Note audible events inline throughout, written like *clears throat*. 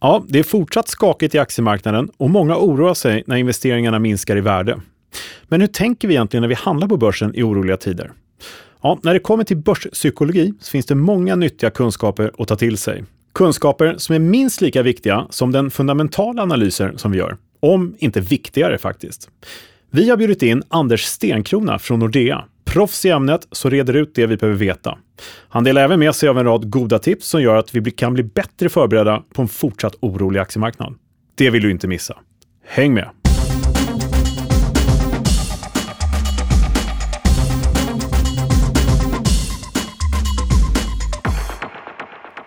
Ja, det är fortsatt skakigt i aktiemarknaden och många oroar sig när investeringarna minskar i värde. Men hur tänker vi egentligen när vi handlar på börsen i oroliga tider? Ja, när det kommer till börspsykologi så finns det många nyttiga kunskaper att ta till sig. Kunskaper som är minst lika viktiga som den fundamentala analyser som vi gör. Om inte viktigare faktiskt. Vi har bjudit in Anders Stenkrona från Nordea, proffs i ämnet, så reder ut det vi behöver veta. Han delar även med sig av en rad goda tips som gör att vi kan bli bättre förberedda på en fortsatt orolig aktiemarknad. Det vill du inte missa. Häng med!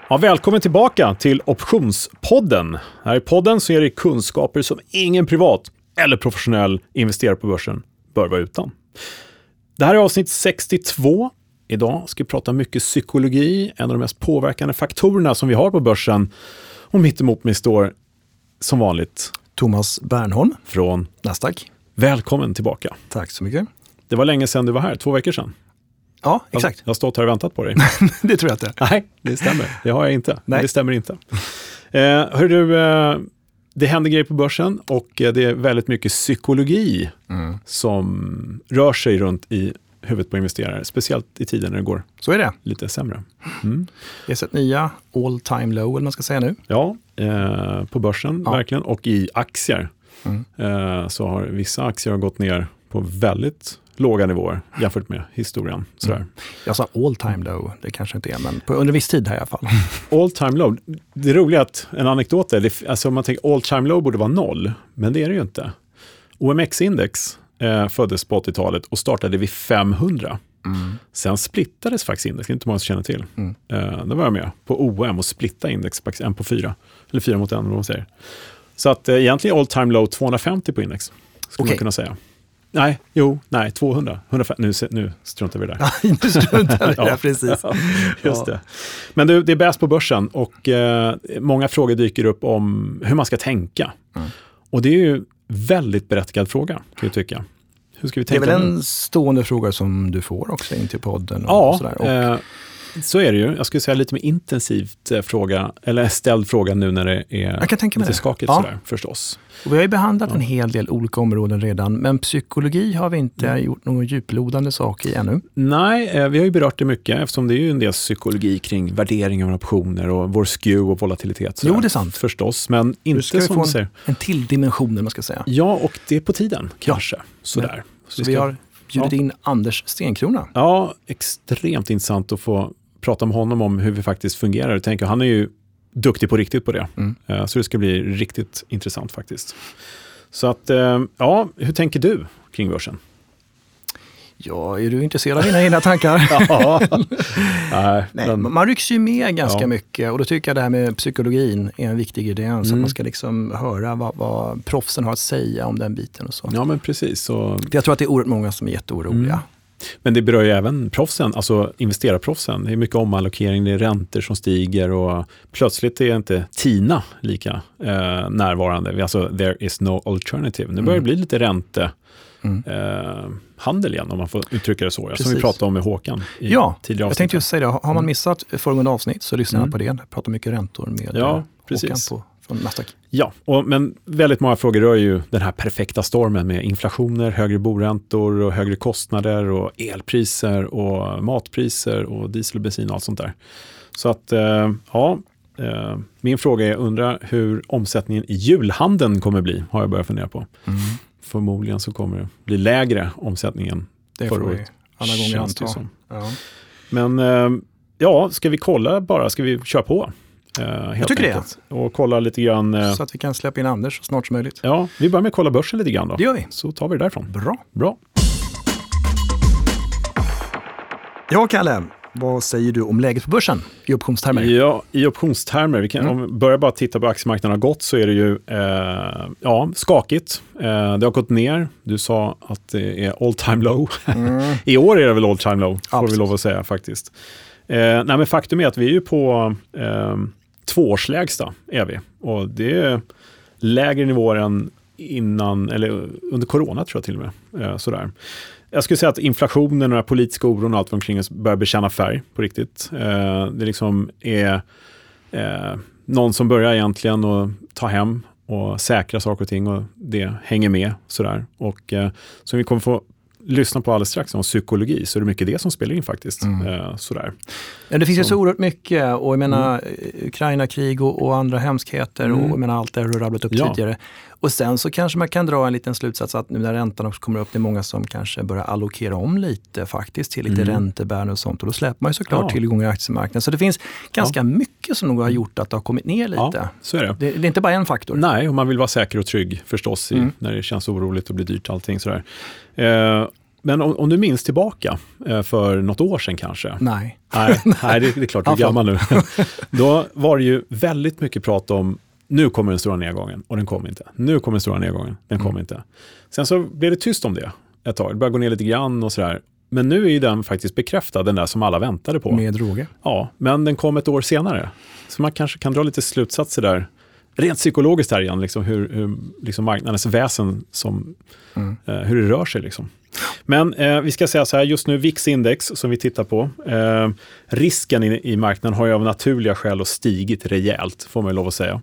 Ja, välkommen tillbaka till Optionspodden. Här i podden så ger dig kunskaper som ingen privat eller professionell investerare på börsen bör vara utan. Det här är avsnitt 62. Idag ska vi prata mycket psykologi, en av de mest påverkande faktorerna som vi har på börsen. Och mitt emot mig står som vanligt Thomas Bernholm från Nasdaq. Välkommen tillbaka. Tack så mycket. Det var länge sedan du var här, två veckor sedan. Ja, exakt. Jag har stått här och väntat på dig. *laughs* det tror jag inte. Nej, det stämmer. Det har jag inte. Nej. Det stämmer inte. Eh, hör du, eh, det händer grejer på börsen och eh, det är väldigt mycket psykologi Mm. som rör sig runt i huvudet på investerare. Speciellt i tider när det går Så är det. lite sämre. Mm. Vi har sett nya all time low, eller man ska säga nu. Ja, eh, på börsen Ja. verkligen. Och i aktier Mm. eh, så har vissa aktier har gått ner på väldigt låga nivåer jämfört med historien. Sådär. Mm. Jag sa all time low, det kanske inte är, men på, under viss tid här i alla fall. *laughs* All time low. Det roliga är att, en anekdot är, det, alltså om man tänker all time low borde vara noll, men det är det ju inte. OMX-index eh, föddes på 80-talet och startade vid 500. Mm. Sen splittades faktiskt index, det är inte många som känner till. Mm. Eh, då var jag med på OM och splitta index, en på fyra. Eller fyra mot en, vad man säger. Så att eh, egentligen all time low 250 på index, skulle Okej. man kunna säga. Nej, jo, nej, 200. 150, nu, nu struntar vi där. *laughs* nu struntar vi *laughs* Ja. precis. *laughs* Just det. Men det, det är bäst på börsen och eh, många frågor dyker upp om hur man ska tänka. Mm. Och det är ju väldigt berättigad fråga, kan jag tycka. Hur ska vi Det är tänka väl nu? en stående fråga som du får också in till podden. Och Ja, sådär. Och, eh, så är det ju. Jag skulle säga lite mer intensivt eh, fråga, eller ställd fråga nu när det är Jag kan tänka lite det. skakigt Ja. sådär, förstås. och vi har ju behandlat Ja. en hel del olika områden redan, men psykologi har vi inte Mm. gjort någon djuplodande sak i ännu. Nej, eh, vi har ju berört det mycket eftersom det är ju en del psykologi kring värdering av optioner och vår skew och volatilitet. sådär. Jo, det är sant. Förstås, men inte ska vi som få en- säger. En till dimension, man ska säga. Ja, och det är på tiden kanske. Sådär. Så vi vi ska- har bjudit in Anders Stenkrona. Ja, extremt intressant att få prata med honom om hur vi faktiskt fungerar. Jag tänker, han är ju duktig på riktigt på det. Mm. Eh, Så det ska bli riktigt intressant faktiskt. Så att, eh, ja, hur tänker du kring börsen? Ja, är du intresserad av mina egna tankar? *laughs* Ja, *laughs* nej, Nej, Man rycks ju med ganska Ja. mycket och då tycker jag det här med psykologin är en viktig ingrediens. Mm. Att man ska liksom höra vad, vad proffsen har att säga om den biten och så. ja, men precis. Så, För Jag tror att det är oerhört många som är jätteoroliga. Mm. Men det berör ju även proffsen, alltså investerarproffsen. Det är mycket omallokering, det är räntor som stiger och plötsligt är inte TINA lika eh, närvarande. Alltså, there is no alternative. Nu börjar det Mm. bli lite ränte Mm. eh, handel igen, om man får uttrycka det så. Ja, Som vi Precis. pratade om med Håkan i Ja, tidigare Jag tänkte just säga det, har man Mm. missat föregående avsnitt så lyssna Mm. på det. Jag pratar mycket räntor med Ja, eh, Håkan precis. på, från Nasdaq. Ja, och, men väldigt många frågor rör ju den här perfekta stormen med inflationer, högre boräntor och högre kostnader och elpriser och matpriser och diesel och bensin och allt sånt där. Så att, eh, ja, eh, min fråga är, undrar hur omsättningen i julhandeln kommer bli, har jag börjat fundera på. Mm. Förmodligen så kommer det bli lägre omsättning än Det förra året. alla gånger känns anta. Ja. Men eh, ja, ska vi kolla bara? Ska vi köra på? Eh, helt tycker det. enkelt. Och kolla lite grann. Eh, Så att vi kan släppa in Anders så snart som möjligt. ja, vi börjar med att kolla börsen lite grann då. Det gör vi. Så tar vi det därifrån. Bra. Bra. Ja, Kalle. Vad säger du om läget på börsen i optionstermer? Ja, i optionstermer, vi kan, Mm. om vi börjar bara titta på aktiemarknaden har gått så är det ju eh, ja, skakigt. Eh, det har gått ner. Du sa att det är all time low. Mm. *laughs* I år är det väl all time low, får vi Absolut. lov att säga faktiskt. Eh, nej, men faktum är att vi är ju på eh, tvåårslägsta, är vi. Och det är lägre nivåer än innan, eller under corona tror jag till och med. Eh, sådär. Jag skulle säga att inflationen och den politiska oron och allt omkring oss börjar bekänna färg på riktigt. Eh, det liksom är, eh, någon som börjar egentligen att ta hem och säkra saker och ting och det hänger med. Sådär. Och eh, som vi kommer få lyssna på alldeles strax om psykologi så är det mycket det som spelar in faktiskt. Mm. Eh, sådär. Ja, det finns ju så oerhört mycket och jag menar mm. Ukraina-krig och, och, andra hemskheter mm. och jag menar allt det du rabblat upp ja. tidigare. Och sen så kanske man kan dra en liten slutsats att nu när räntan också kommer upp, det är många som kanske börjar allokera om lite faktiskt till lite mm. räntebärande och sånt och då släpper man ju såklart ja. tillgångar i aktiemarknaden. Så det finns ganska ja. mycket som nog har gjort att det har kommit ner lite. Ja, så är det. det. det är inte bara en faktor. Nej, och man vill vara säker och trygg förstås i, mm. när det känns oroligt och blir dyrt allting sådär. Eh, men om, om, du minns tillbaka eh, för något år sedan kanske? Nej. Nej, nej det, det är klart du är gammal nu. *laughs* Då var det ju väldigt mycket prat om nu kommer den stora nedgången och den kom inte. Nu kommer den stora nedgången, den kom mm. inte. Sen så blev det tyst om det ett tag. Det började gå ner lite grann och sådär. Men nu är ju den faktiskt bekräftad, den där som alla väntade på. Med råge. Ja, men den kom ett år senare. Så man kanske kan dra lite slutsatser där. Rent psykologiskt här igen, liksom hur, hur liksom marknadens väsen, som, mm. eh, hur det rör sig. Liksom. Men eh, vi ska säga så här, just nu VIX-index som vi tittar på, eh, risken i, i marknaden har ju av naturliga skäl stigit rejält, får man ju lov att säga.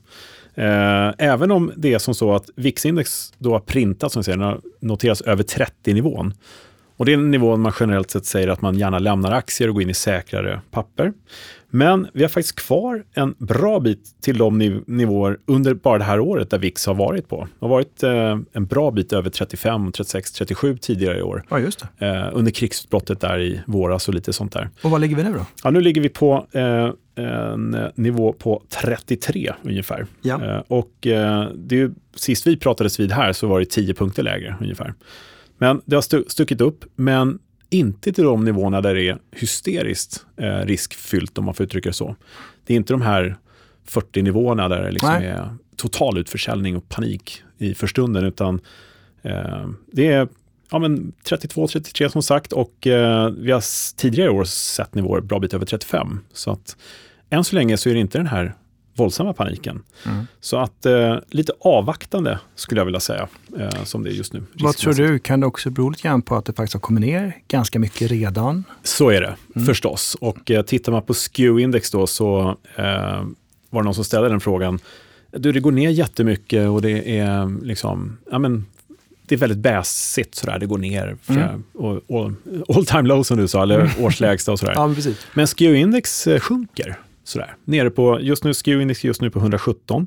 Eh, även om det är som så att VIX-index då har printat, som säger, noteras över 30-nivån. Och det är en nivå man generellt sett säger att man gärna lämnar aktier och går in i säkrare papper. Men vi har faktiskt kvar en bra bit till de niv nivåer under bara det här året där VIX har varit på. Det har varit eh, en bra bit över 35, 36, 37 tidigare i år. Ja, just. Eh, under krigsutbrottet där i våras och lite sånt där. Och vad ligger vi nu då? Ja, nu ligger vi på eh, en nivå på 33 ungefär. Ja. Eh, och eh, det är, sist vi pratades vid här så var det 10 punkter lägre ungefär. Men det har stuckit upp, men inte till de nivåerna där det är hysteriskt eh, riskfyllt, om man får uttrycka det så. Det är inte de här 40 nivåerna där det liksom är total utförsäljning och panik i förstunden, utan eh, det är ja, 32-33 som sagt och eh, vi har tidigare år sett nivåer bra bit över 35. Så att än så länge så är det inte den här våldsamma paniken. Mm. Så att eh, lite avvaktande skulle jag vilja säga, eh, som det är just nu. Vad tror du, kan det också bero lite grann på att det faktiskt har kommit ner ganska mycket redan? Så är det mm. förstås. Och eh, tittar man på SKEW-index då så eh, var det någon som ställde den frågan. Du, det går ner jättemycket och det är liksom, ja men det är väldigt bäsigt sådär, det går ner. Mm. Och, och, all time low som du sa, eller årslägsta och sådär. *laughs* ja, men SKEW-index eh, sjunker. Sådär. Nere på, just nu, SKEW-index just nu på 117.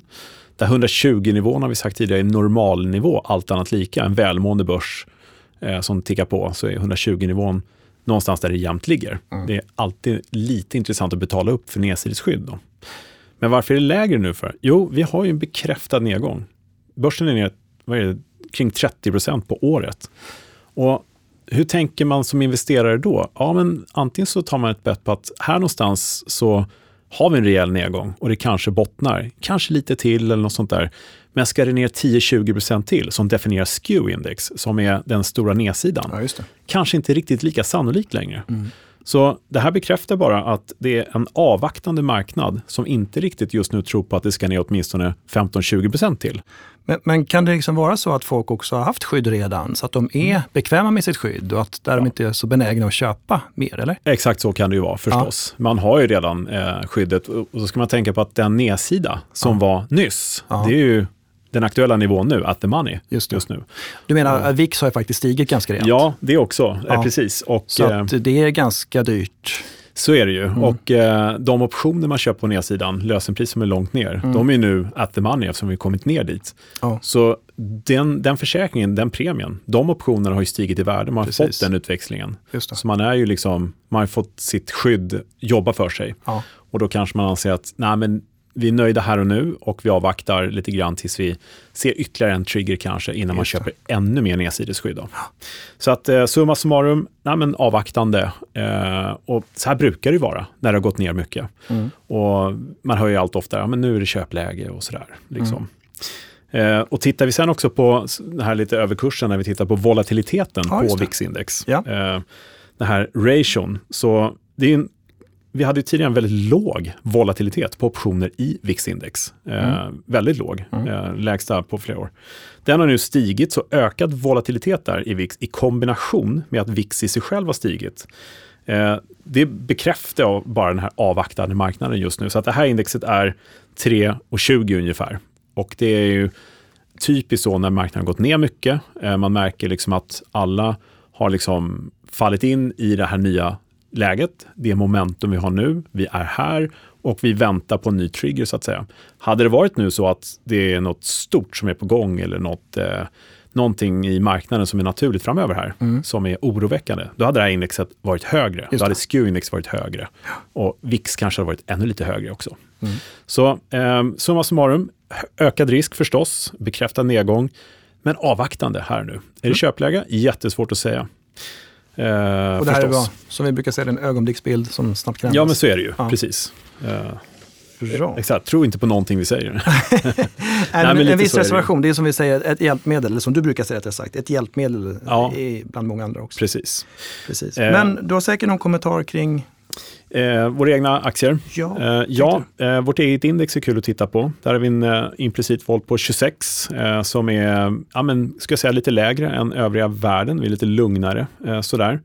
Där 120-nivån har vi sagt tidigare är normalnivå, allt annat lika. En välmående börs eh, som tickar på, så är 120-nivån någonstans där det jämnt ligger. Mm. Det är alltid lite intressant att betala upp för nedsidesskydd. Då. Men varför är det lägre nu för? Jo, vi har ju en bekräftad nedgång. Börsen är ner vad är det, kring 30 procent på året. Och hur tänker man som investerare då? Ja, men antingen så tar man ett bett på att här någonstans så har vi en rejäl nedgång och det kanske bottnar, kanske lite till eller något sånt där. Men ska det ner 10-20% till, som definierar skew-index, som är den stora nedsidan, ja, kanske inte riktigt lika sannolikt längre. Mm. Så det här bekräftar bara att det är en avvaktande marknad som inte riktigt just nu tror på att det ska ner åtminstone 15-20% till. Men, men, kan det liksom vara så att folk också har haft skydd redan, så att de är mm. bekväma med sitt skydd och att där ja. de inte är så benägna att köpa mer? eller? Exakt så kan det ju vara förstås. Ja. Man har ju redan eh, skyddet och så ska man tänka på att den nedsida som ja. var nyss, det är ju den aktuella nivån nu, at the money, just, just nu. Du menar att VIX har faktiskt stigit ganska rejält? Ja, det också. Ja. precis. Och, så att eh, det är ganska dyrt? Så är det ju. Mm. Och eh, de optioner man köper på nedsidan, lösenpris som är långt ner, mm. de är nu at the money eftersom vi kommit ner dit. Ja. Så den, den försäkringen, den premien, de optionerna har ju stigit i värde. Man har Precis. fått den utväxlingen. Så man är ju liksom, man har fått sitt skydd jobba för sig. Ja. Och då kanske man anser att, nej men vi är nöjda här och nu och vi avvaktar lite grann tills vi ser ytterligare en trigger kanske innan man köper ännu mer nedsidesskydd. Ja. Så att eh, summa summarum, nej, men avvaktande. Eh, och så här brukar det vara när det har gått ner mycket. Mm. Och man hör ju allt oftare, ja, men nu är det köpläge och sådär. Liksom. Mm. Eh, och tittar vi sen också på den här lite överkursen, när vi tittar på volatiliteten ja, på VIX-index. Ja. Eh, den här ration, så det är en vi hade tidigare en väldigt låg volatilitet på optioner i VIX-index. Eh, mm. väldigt låg, mm. eh, lägsta på flera år. Den har nu stigit, så ökad volatilitet där i VIX i kombination med att VIX i sig själv har stigit. Eh, det bekräftar bara den här avvaktande marknaden just nu. Så att det här indexet är 3,20 ungefär. Och det är ju typiskt så när marknaden gått ner mycket. Eh, man märker liksom att alla har liksom fallit in i det här nya läget. Det momentum vi har nu. Vi är här och vi väntar på en ny trigger så att säga. Hade det varit nu så att det är något stort som är på gång eller något, eh, någonting i marknaden som är naturligt framöver här mm. som är oroväckande, då hade det här indexet varit högre. Just då hade SKEW-index varit högre och VIX kanske hade varit ännu lite högre också. Mm. Så eh, summa summarum, ökad risk förstås, bekräftad nedgång, men avvaktande här nu. Är det mm. köpläge? Jättesvårt att säga. Eh, och det förstås. här är bra, som vi brukar säga, en ögonblicksbild som snabbt kan ändras. Ja, men så är det ju. Ja. Precis. Uh, exakt, tro inte på någonting vi säger. *laughs* *laughs* Nej, Nej, men en viss reservation, det är som vi säger ett hjälpmedel, eller som du brukar säga rättare sagt, ett hjälpmedel ja. bland många andra också. Precis. Precis. Eh. Men du har säkert någon kommentar kring Eh, våra egna aktier. Ja, eh, ja eh, vårt eget index är kul att titta på. Där har vi en eh, implicit volt på 26 eh, som är ja, men, ska jag säga, lite lägre än övriga världen. Vi är lite lugnare. Eh, sådär.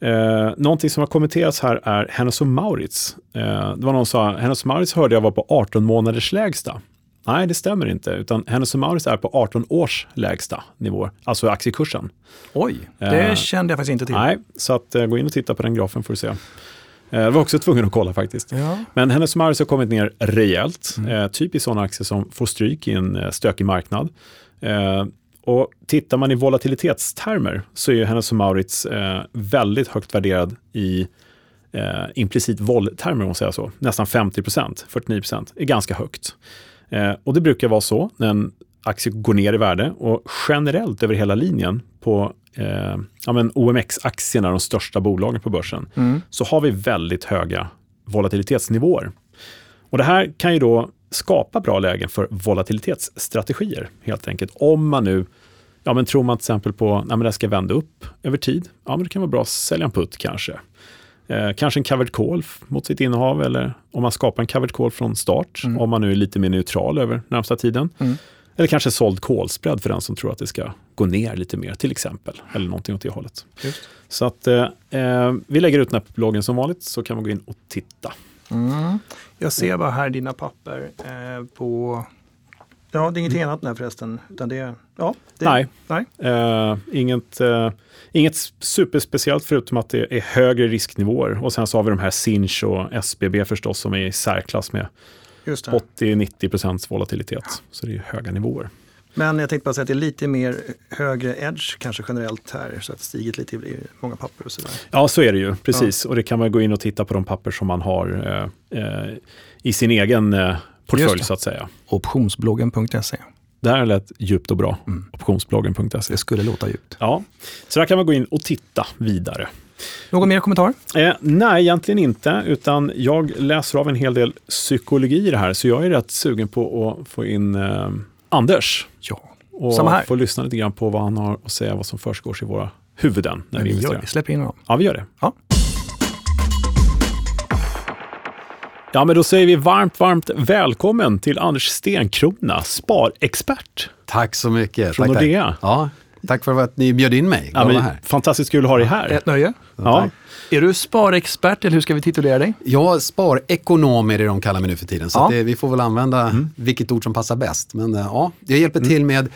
Eh, någonting som har kommenterats här är Hennes och Maurits. Eh, det var någon som sa, Hennes och Maurits hörde jag var på 18 månaders lägsta. Nej, det stämmer inte, utan Hennes och Maurits är på 18 års lägsta nivå, alltså aktiekursen. Oj, det eh, kände jag faktiskt inte till. Nej, så att, gå in och titta på den grafen får du se. Eh, jag var också tvungen att kolla faktiskt. Ja. Men Hennes och Maurits har kommit ner rejält. Mm. Eh, typiskt sådana aktier som får stryk i en eh, stökig marknad. Eh, och tittar man i volatilitetstermer så är Hennes Maurits eh, väldigt högt värderad i eh, implicit vol-termer, om man säger så. Nästan 50 procent, 49 procent, är ganska högt. Eh, och det brukar vara så när en aktie går ner i värde och generellt över hela linjen på eh, ja, OMX-aktierna, de största bolagen på börsen, mm. så har vi väldigt höga volatilitetsnivåer. Och det här kan ju då skapa bra lägen för volatilitetsstrategier helt enkelt. Om man nu Ja, men tror man till exempel på att det ska vända upp över tid, ja, men det kan vara bra att sälja en putt kanske. Eh, kanske en covered call mot sitt innehav eller om man skapar en covered call från start, mm. om man nu är lite mer neutral över närmsta tiden. Mm. Eller kanske såld call-spread för den som tror att det ska gå ner lite mer till exempel. Eller någonting åt det hållet. Just. Så att eh, eh vi lägger ut den här bloggen som vanligt så kan man gå in och titta. Mm. Jag ser bara här dina papper eh, på... Ja, det är ingenting mm. annat där förresten. Utan det, ja, det, nej, nej. Uh, inget, uh, inget superspeciellt förutom att det är högre risknivåer. Och sen så har vi de här Sinch och SBB förstås som är i särklass med 80-90 procents volatilitet. Ja. Så det är höga nivåer. Men jag tänkte bara säga att det är lite mer högre edge kanske generellt här, så att det stigit lite i många papper och sådär. Ja, så är det ju, precis. Ja. Och det kan man gå in och titta på de papper som man har eh, eh i sin egen eh, portfölj så att säga. Optionsbloggen.se. Det här lät djupt och bra. Mm. Optionsbloggen.se. Det skulle låta djupt. Ja, så där kan man gå in och titta vidare. Någon mer kommentar? Eh, nej, egentligen inte. Utan jag läser av en hel del psykologi i det här. Så jag är rätt sugen på att få in eh, Anders. Ja, och samma här. få lyssna lite grann på vad han har att säga, vad som försiggår i våra huvuden. När Men vi, vi gör det. Släpper in honom. Ja, vi gör det. Ja. Ja, men då säger vi varmt, varmt välkommen till Anders Stenkrona, sparexpert. Tack så mycket. Från tack, Nordea. Tack. Ja, tack för att ni bjöd in mig. Ja, men, här. Fantastiskt kul att ha dig här. Ett nöje. Ja. Är du sparexpert eller hur ska vi titulera dig? Ja, sparekonom är det de kallar mig nu för tiden. Så ja. det, vi får väl använda mm. vilket ord som passar bäst. Men eh, ja, jag hjälper mm. till med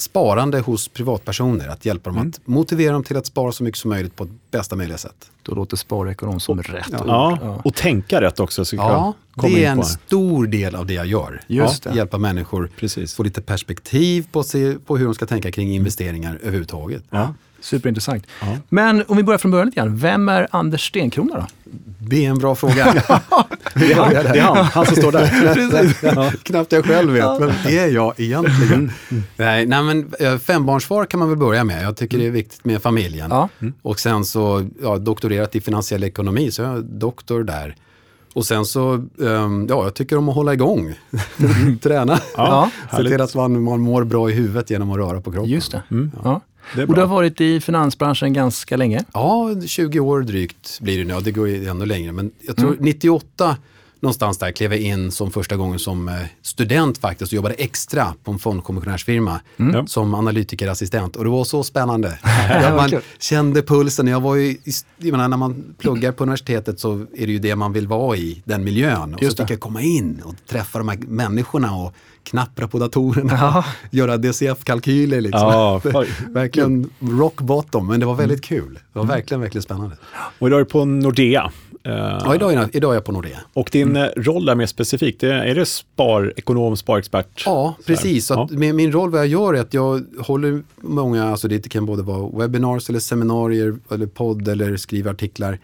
sparande hos privatpersoner. Att hjälpa dem mm. att motivera dem till att spara så mycket som möjligt på bästa möjliga sätt. Då låter sparekonom som rätt ja. ord. Ja. och tänka rätt också. Så ja, det är en stor del av det jag gör. Just ja, Hjälpa människor Precis. få lite perspektiv på, se, på hur de ska tänka kring investeringar överhuvudtaget. Ja. Superintressant. Ja. Men om vi börjar från början lite grann. Vem är Anders Stenkrona då? Det är en bra fråga. *laughs* det, är han, det är han, han som står där. *laughs* Knappt jag själv vet, men det är jag egentligen. Mm. Nej, nej, men eh, fembarnsfar kan man väl börja med. Jag tycker det är viktigt med familjen. Ja. Mm. Och sen så, ja, doktorerat i finansiell ekonomi, så jag är doktor där. Och sen så, um, ja, jag tycker om att hålla igång. *laughs* Träna. Ja, Se till att man, man mår bra i huvudet genom att röra på kroppen. Just det. Mm. Ja. Det och du har varit i finansbranschen ganska länge? Ja, 20 år drygt blir det nu. Ja, det går ju ännu längre. Men jag tror mm. 98 någonstans där klev jag in som första gången som eh, student faktiskt och jobbade extra på en fondkommissionärsfirma mm. som analytikerassistent. Och det var så spännande. *laughs* man kände pulsen. Jag var ju, jag menar, när man pluggar på universitetet så är det ju det man vill vara i, den miljön. Och Just så fick jag komma in och träffa de här människorna och knappra på datorerna ja. *laughs* göra DCF-kalkyler. Liksom. Ja, *laughs* verkligen rock bottom, men det var väldigt mm. kul. Det var verkligen, verkligen spännande. Och idag är du på Nordea. Ja, idag är, idag är jag på Nordea. Och din mm. roll är mer specifikt, är det spar, ekonom, sparexpert? Ja, precis. Så att ja. min roll, vad jag gör är att jag håller många, alltså det kan både vara webinars eller seminarier eller podd eller skriva artiklar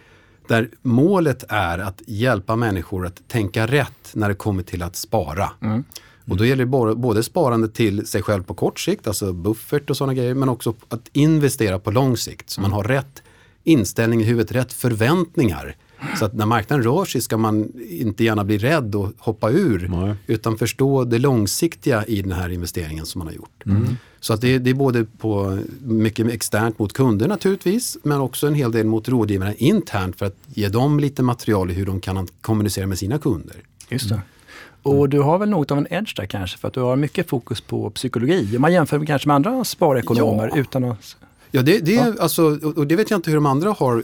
där målet är att hjälpa människor att tänka rätt när det kommer till att spara. Mm. Och då gäller det både sparande till sig själv på kort sikt, alltså buffert och sådana grejer, men också att investera på lång sikt. Så man har rätt inställning i huvudet, rätt förväntningar. Så att när marknaden rör sig ska man inte gärna bli rädd och hoppa ur, Nej. utan förstå det långsiktiga i den här investeringen som man har gjort. Mm. Så att det, det, är både på mycket externt mot kunder naturligtvis, men också en hel del mot rådgivarna internt för att ge dem lite material i hur de kan kommunicera med sina kunder. Just det. Och du har väl något av en edge där kanske för att du har mycket fokus på psykologi. Om man jämför med, kanske med andra sparekonomer ja. utan att Ja, det, det, ja. Alltså, och det vet jag inte hur de andra har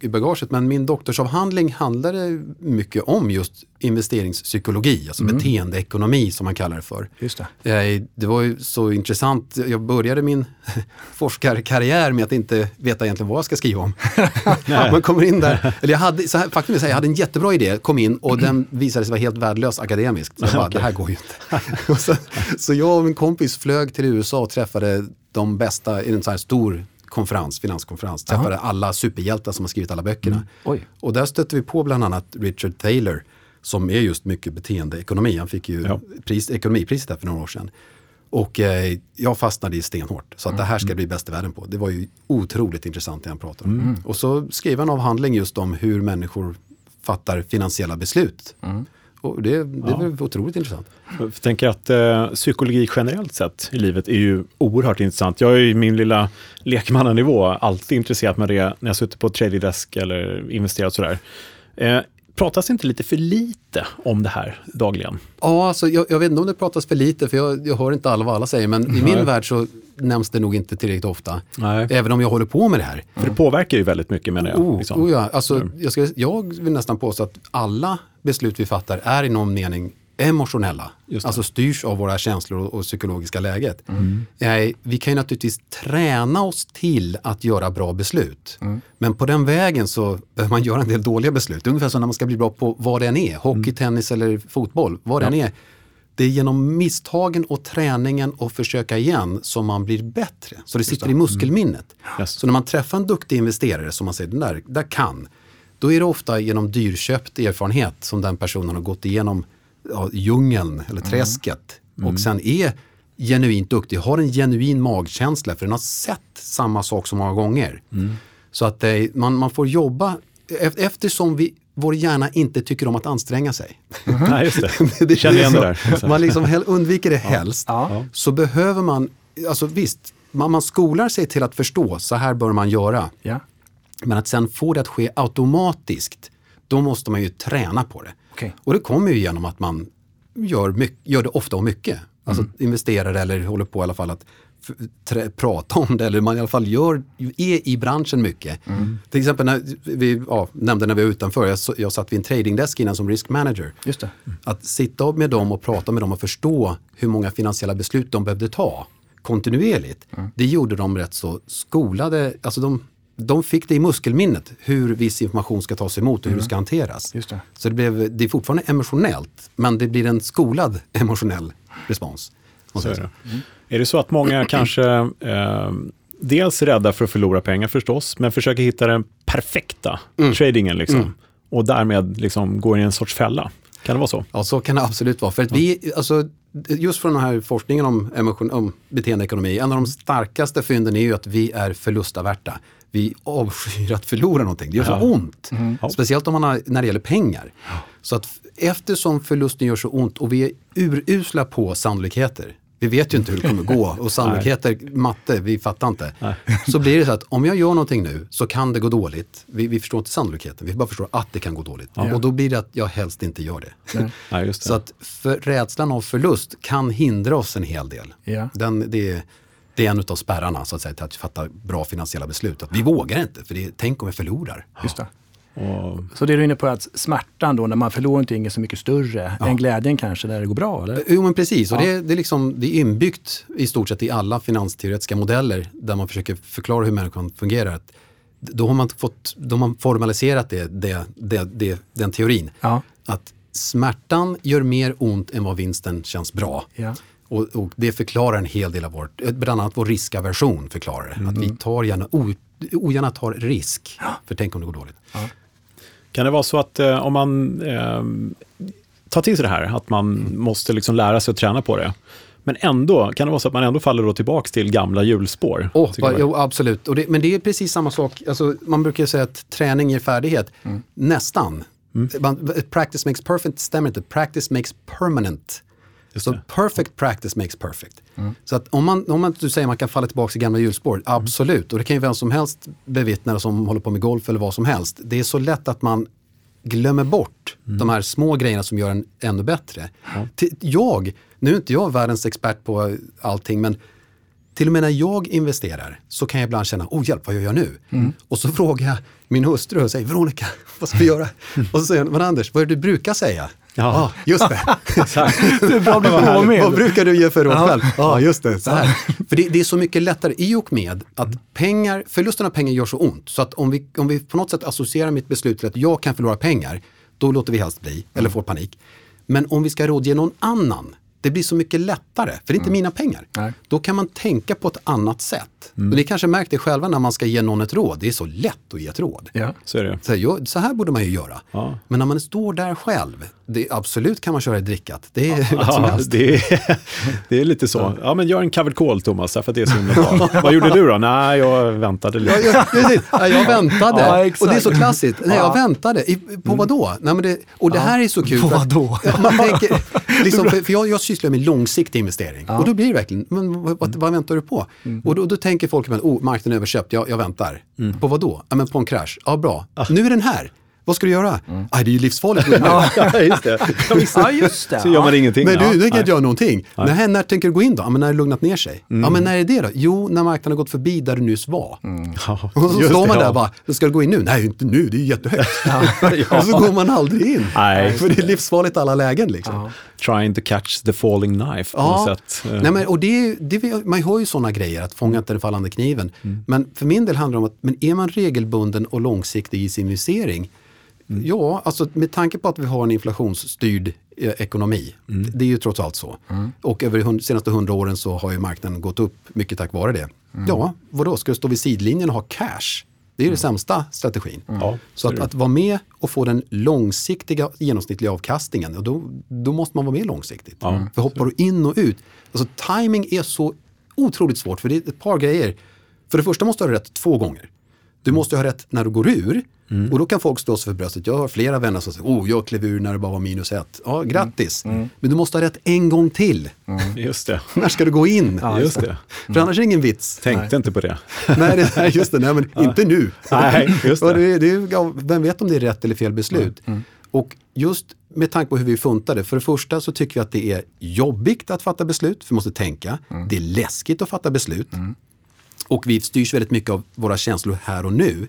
i bagaget, men min doktorsavhandling handlade mycket om just investeringspsykologi, alltså mm. beteendeekonomi som man kallar det för. Just det. Eh, det var ju så intressant, jag började min *laughs* forskarkarriär med att inte veta egentligen vad jag ska skriva om. *laughs* *laughs* man kommer in där, eller jag hade, så här, faktum är att jag hade en jättebra idé, kom in och den *clears throat* visade sig vara helt värdelös akademiskt. Så jag bara, okay. det här går ju inte. så, så jag och min kompis flög till USA och träffade de bästa i en sån här stor konferens, finanskonferens. Träffade Aha. alla superhjältar som har skrivit alla böckerna. Mm. Och där stötte vi på bland annat Richard Taylor som är just mycket beteendeekonomi. Han fick ju ja. pris, ekonomipriset där för några år sedan. Och eh, jag fastnade i stenhårt. Så att det här ska mm. bli bäst i världen på. Det var ju otroligt intressant det han pratade om. Mm. Och så skrev han avhandling just om hur människor fattar finansiella beslut. Mm. Och det, det ja. är otroligt intressant. Jag tänker att eh, psykologi generellt sett i livet är ju oerhört intressant. Jag är i min lilla lekmannanivå alltid intresserat med det när jag suttit på trading desk eller investerat sådär. Eh, pratas inte lite för lite om det här dagligen? Ja, alltså, jag, jag vet inte om det pratas för lite, för jag, jag hör inte alla vad alla säger, men Nej. i min värld så nämns det nog inte tillräckligt ofta. Nej. Även om jag håller på med det här. För det påverkar ju väldigt mycket menar jag. Oh, liksom. oh ja. alltså, mm. jag, ska, jag vill nästan påstå att alla beslut vi fattar är i någon mening emotionella, alltså styrs av våra känslor och, och psykologiska läget. Mm. Eh, vi kan ju naturligtvis träna oss till att göra bra beslut. Mm. Men på den vägen så behöver man göra en del dåliga beslut. Ungefär som när man ska bli bra på vad det än är, hockey, mm. tennis eller fotboll, vad det än är. Det är genom misstagen och träningen och försöka igen som man blir bättre. Så det sitter i muskelminnet. Mm. Yes. Så när man träffar en duktig investerare som man säger, den där, där kan, då är det ofta genom dyrköpt erfarenhet som den personen har gått igenom ja, djungeln eller mm. träsket mm. och sen är genuint duktig, har en genuin magkänsla för den har sett samma sak så många gånger. Mm. Så att eh, man, man får jobba eftersom vi, vår hjärna inte tycker om att anstränga sig. Mm. Nej, just det. *laughs* det Känner igen det där. *laughs* man liksom undviker det helst. Ja. Så behöver man, alltså visst, man, man skolar sig till att förstå, så här bör man göra. Ja. Men att sen få det att ske automatiskt, då måste man ju träna på det. Okay. Och det kommer ju genom att man gör, mycket, gör det ofta och mycket. Alltså mm. investerar eller håller på i alla fall att prata om det eller man i alla fall gör, är i branschen mycket. Mm. Till exempel när vi ja, nämnde när vi var utanför, jag, jag satt vid en tradingdesk innan som risk manager. Just det. Mm. Att sitta med dem och prata med dem och förstå hur många finansiella beslut de behövde ta kontinuerligt. Mm. Det gjorde dem rätt så skolade, alltså de, de fick det i muskelminnet hur viss information ska tas emot och hur mm. det ska hanteras. Just det. Så det, blev, det är fortfarande emotionellt, men det blir en skolad *laughs* emotionell respons. Så är, det. Mm. är det så att många *clears throat* kanske eh, dels är rädda för att förlora pengar förstås, men försöker hitta den perfekta mm. tradingen liksom, mm. och därmed liksom går i en sorts fälla? Kan det vara så? Ja, så kan det absolut vara. För att vi, alltså, just från den här forskningen om, emotion, om beteendeekonomi, en av de starkaste fynden är ju att vi är förlustaverta vi avskyr att förlora någonting. Det gör så ja. ont. Mm. Speciellt om man har, när det gäller pengar. Så att eftersom förlusten gör så ont och vi är urusla på sannolikheter. Vi vet ju inte hur det kommer gå *laughs* och sannolikheter, matte, vi fattar inte. Nej. Så blir det så att om jag gör någonting nu så kan det gå dåligt. Vi, vi förstår inte sannolikheten, vi bara förstår att det kan gå dåligt. Ja. Och då blir det att jag helst inte gör det. Nej. det. Så att för, rädslan av förlust kan hindra oss en hel del. Ja. Den, det, det är en av spärrarna så att säga, till att fatta bra finansiella beslut. Att vi vågar inte, för det, tänk om vi förlorar. Just det. Och... Så det är du inne på att smärtan då när man förlorar någonting är så mycket större ja. än glädjen kanske när det går bra? Eller? Jo men precis, ja. och det, det, är liksom, det är inbyggt i stort sett i alla finansteoretiska modeller där man försöker förklara hur människan fungerar. Då har man, fått, då har man formaliserat det, det, det, det den teorin. Ja. Att smärtan gör mer ont än vad vinsten känns bra. Ja. Och, och, det förklarar en hel del av vårt, bland annat vår riskaversion förklarar det. Mm. Att vi tar gärna, ogärna tar risk, för tänk om det går dåligt. Kan det vara så att eh, om man eh, tar till sig det här, att man mm. måste liksom lära sig att träna på det, men ändå, kan det vara så att man ändå faller då tillbaka till gamla hjulspår? Oh, jo, absolut, det, men det är precis samma sak. Alltså, man brukar säga att träning ger färdighet. Mm. Nästan. Mm. Practice makes perfect stämmer inte. Practice makes permanent. Så perfect practice makes perfect. Mm. Så att om man, om man, du säger att man kan falla tillbaka i gamla hjulspår, mm. absolut. Och det kan ju vem som helst bevittna som håller på med golf eller vad som helst. Det är så lätt att man glömmer bort mm. de här små grejerna som gör en ännu bättre. Jag, nu är inte jag världens expert på allting, men till och med när jag investerar så kan jag ibland känna, oh hjälp, vad gör jag nu? Mm. Och så *laughs* frågar jag min hustru och säger, Veronica, vad ska vi göra? *laughs* och så säger hon, men Anders, vad är det du brukar säga? Ja, ah, just det. *laughs* det är bra att vad, vad brukar du ge för råd själv? Ja, ah, just det. Så här. För det, det, är så mycket lättare i och med att pengar, förlusten av pengar gör så ont. Så att om vi, om vi på något sätt associerar mitt beslut till att jag kan förlora pengar, då låter vi helst bli, eller får panik. Men om vi ska rådge någon annan det blir så mycket lättare, för det är inte mm. mina pengar. Nej. Då kan man tänka på ett annat sätt. Mm. Och ni kanske märkt det själva när man ska ge någon ett råd. Det är så lätt att ge ett råd. Ja, så är det. Så, här, så här borde man ju göra. Ja. Men när man står där själv, det, absolut kan man köra i drickat. Det är, ja, *laughs* det är, *laughs* det är lite så. Ja, men gör en covered call Thomas, för att det är så himla bra. *laughs* Vad gjorde du då? Nej, jag väntade lite. Ja, jag, ja, jag väntade. och det är så klassiskt. Nej, jag väntade. I, på vad då? Nej, men det, och det här är så kul. På vad då? Man tänker, liksom, för, för jag, jag sysslar med långsiktig investering. Och då blir det verkligen, men vad, vad, vad väntar du på? Mm. Och då, då tänker folk, oh, marknaden är överköpt, jag, jag väntar. Mm. På vad då? Ja, men på en krasch. Ja, bra. Nu är den här. Vad ska du göra? Mm. Ah, det är ju livsfarligt *laughs* nu. ja, just det. ja, just det. *laughs* Så gör man ingenting. Men du, du kan inte göra någonting. Nej. när tänker du gå in då? Ja, men när det lugnat ner sig. Mm. Ja, men när är det då? Jo, när marknaden har gått förbi där du nyss var. Mm. Ja, och så står man där och bara, ska du gå in nu? Nej, inte nu, det är jättehögt. *laughs* ja. Och så går man aldrig in. Nej. För det är livsfarligt i alla lägen. Liksom. Trying to catch the falling knife. På ja. sätt. Nej, men, och det, det, man har ju sådana grejer, att fånga inte den fallande kniven. Mm. Men för min del handlar det om att men är man regelbunden och långsiktig i sin investering, Mm. Ja, alltså med tanke på att vi har en inflationsstyrd eh, ekonomi. Mm. Det är ju trots allt så. Mm. Och över de senaste hundra åren så har ju marknaden gått upp mycket tack vare det. Mm. Ja, vadå, ska du stå vid sidlinjen och ha cash? Det är mm. den sämsta strategin. Mm. Ja, så att, att vara med och få den långsiktiga genomsnittliga avkastningen, då, då måste man vara med långsiktigt. Ja, för hoppar du in och ut, alltså timing är så otroligt svårt för det är ett par grejer. För det första måste du ha rätt två gånger. Du måste ha rätt när du går ur Mm. Och då kan folk slå sig för bröstet. Jag har flera vänner som säger, oh, jag klev ur när det bara var minus ett. Ja, grattis. Mm. mm. Men du måste ha rätt en gång till. Mm. Just det. när ska du gå in? Ja, just det. För annars är det ingen vits. Tänkte nej. inte på det. *laughs* nej, det, just det. Nej, men ja. inte nu. Nej, just *laughs* det. det, det vem vet om det är rätt eller fel beslut? Mm. Och just med tanke på hur vi funtade. För det första så tycker vi att det är jobbigt att fatta beslut, för vi måste tänka. Mm. Det är läskigt att fatta beslut. Mm. Och vi styrs väldigt mycket av våra känslor här och nu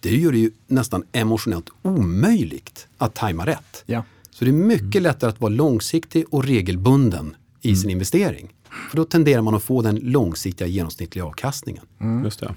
det gör det ju nästan emotionellt omöjligt att tajma rätt. Ja. Så det är mycket mm. lättare att vara långsiktig och regelbunden i mm. sin investering. För då tenderar man att få den långsiktiga genomsnittliga avkastningen. Mm. Just det.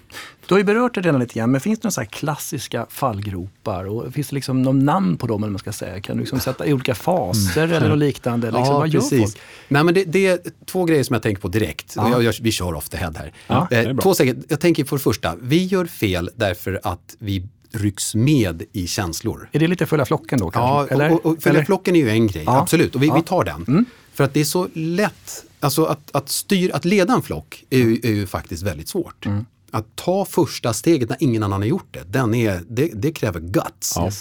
Du har ju berört det redan lite grann, men finns det några klassiska fallgropar? Och finns det liksom någon namn på dem? Eller man ska säga? Kan du liksom sätta i olika faser mm. eller något liknande? Liksom, ja, vad precis. gör folk? Nej, men det, det, är två grejer som jag tänker på direkt. Ja. Jag, jag, vi kör off the head här. Ja, eh, två saker. Jag tänker för det första, vi gör fel därför att vi rycks med i känslor. Är det lite följa flocken då? Kanske? Ja, och, och, och följa flocken är ju en grej, ja. absolut. Och vi, ja. vi tar den. Mm. För att det är så lätt, alltså att, att, styr, att leda en flock är ju, är ju faktiskt väldigt svårt. Mm. Att ta första steget när ingen annan har gjort det, den är, det, det kräver guts. Ja.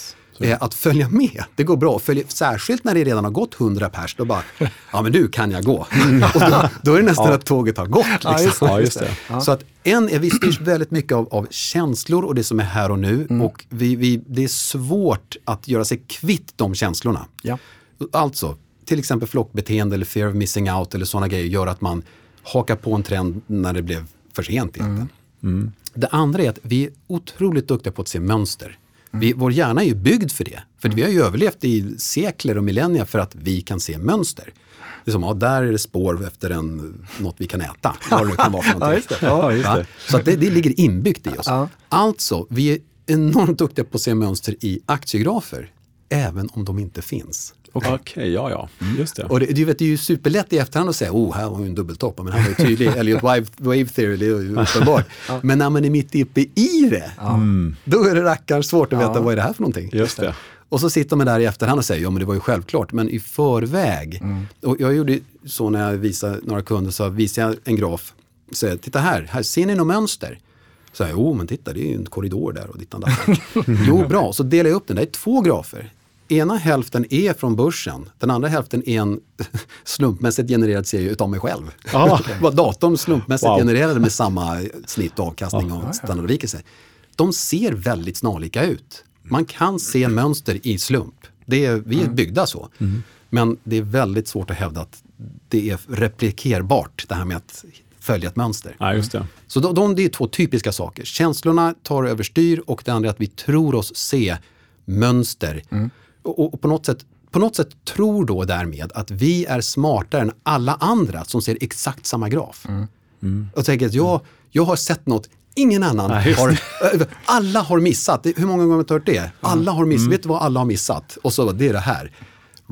Eh, att följa med, det går bra. Följa, särskilt när det redan har gått 100 pers, då bara, *laughs* ja men du kan jag gå. *laughs* och då, då, är det nästan ja. att tåget har gått. Liksom. Ja, just det. Ja. Så att en, vi styrs väldigt mycket av, av, känslor och det som är här och nu. Mm. Och vi, vi, det är svårt att göra sig kvitt de känslorna. Ja. Alltså, till exempel flockbeteende eller fear of missing out eller sådana grejer gör att man hakar på en trend när det blev för sent egentligen. Mm. Mm. Det andra är att vi är otroligt duktiga på att se mönster. Vi, vår hjärna är ju byggd för det. För vi har ju överlevt i sekler och millennier för att vi kan se mönster. Det är som, ja, där är det spår efter en, något vi kan äta. Vad det kan vara för *laughs* någonting. ja, just det. Så det, det, ligger inbyggt i oss. Alltså, vi är enormt duktiga på att se mönster i aktiegrafer, även om de inte finns. Okej, okay. ja ja, mm. just det. Och det, du vet, det är ju superlätt i efterhand att säga, oh, här har vi en dubbeltopp, men här var ju tydlig, *laughs* Elliot wave, wave theory, det är ju uppenbart. *laughs* ja. Men när man är mitt uppe i det, mm. då är det rackarns svårt att veta, ja. vad är det här för någonting? Just det. Och så sitter man där i efterhand och säger, ja men det var ju självklart, men i förväg. Mm. Och jag gjorde så när jag visade några kunder, så visade jag en graf, och säger, titta här, här ser ni något mönster? Så jag, jo men titta det är ju en korridor där och dittan där. *laughs* jo bra, så delar jag upp den, det är två grafer ena hälften är från börsen, den andra hälften är en *laughs* slumpmässigt genererad serie utav mig själv. Ah. *laughs* Vad datorn slumpmässigt wow. genererade med samma snitt och avkastning ah, och standardavvikelse. De ser väldigt snarlika ut. Man kan se mönster i slump. Det är, vi är mm. byggda så. Mm. Men det är väldigt svårt att hävda att det är replikerbart, det här med att följa ett mönster. Ja, just det. Så de, de, det är två typiska saker. Känslorna tar överstyr och det andra är att vi tror oss se mönster. Mm och, och på, något sätt, på något sätt tror då därmed att vi är smartare än alla andra som ser exakt samma graf. Mm. Mm. Och tänker att jag, jag har sett något Ingen annan Nej, har, *laughs* alla har missat. Hur många gånger har du hört det? Alla har missat. Mm. Vet du vad alla har missat? Och så, det är det här.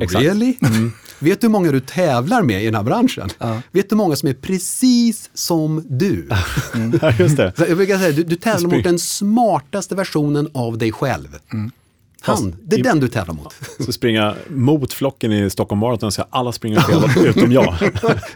Exakt. Really? Mm. Vet du hur många du tävlar med i den här branschen? Ja. Vet du hur många som är precis som du? *laughs* Mm. Just det. Jag brukar säga, du, du tävlar mot den smartaste versionen av dig själv. Mm. Han, det är i, den du tävlar mot. Så springa mot flocken i Stockholm Marathon säga alla springer fel utom jag. *laughs*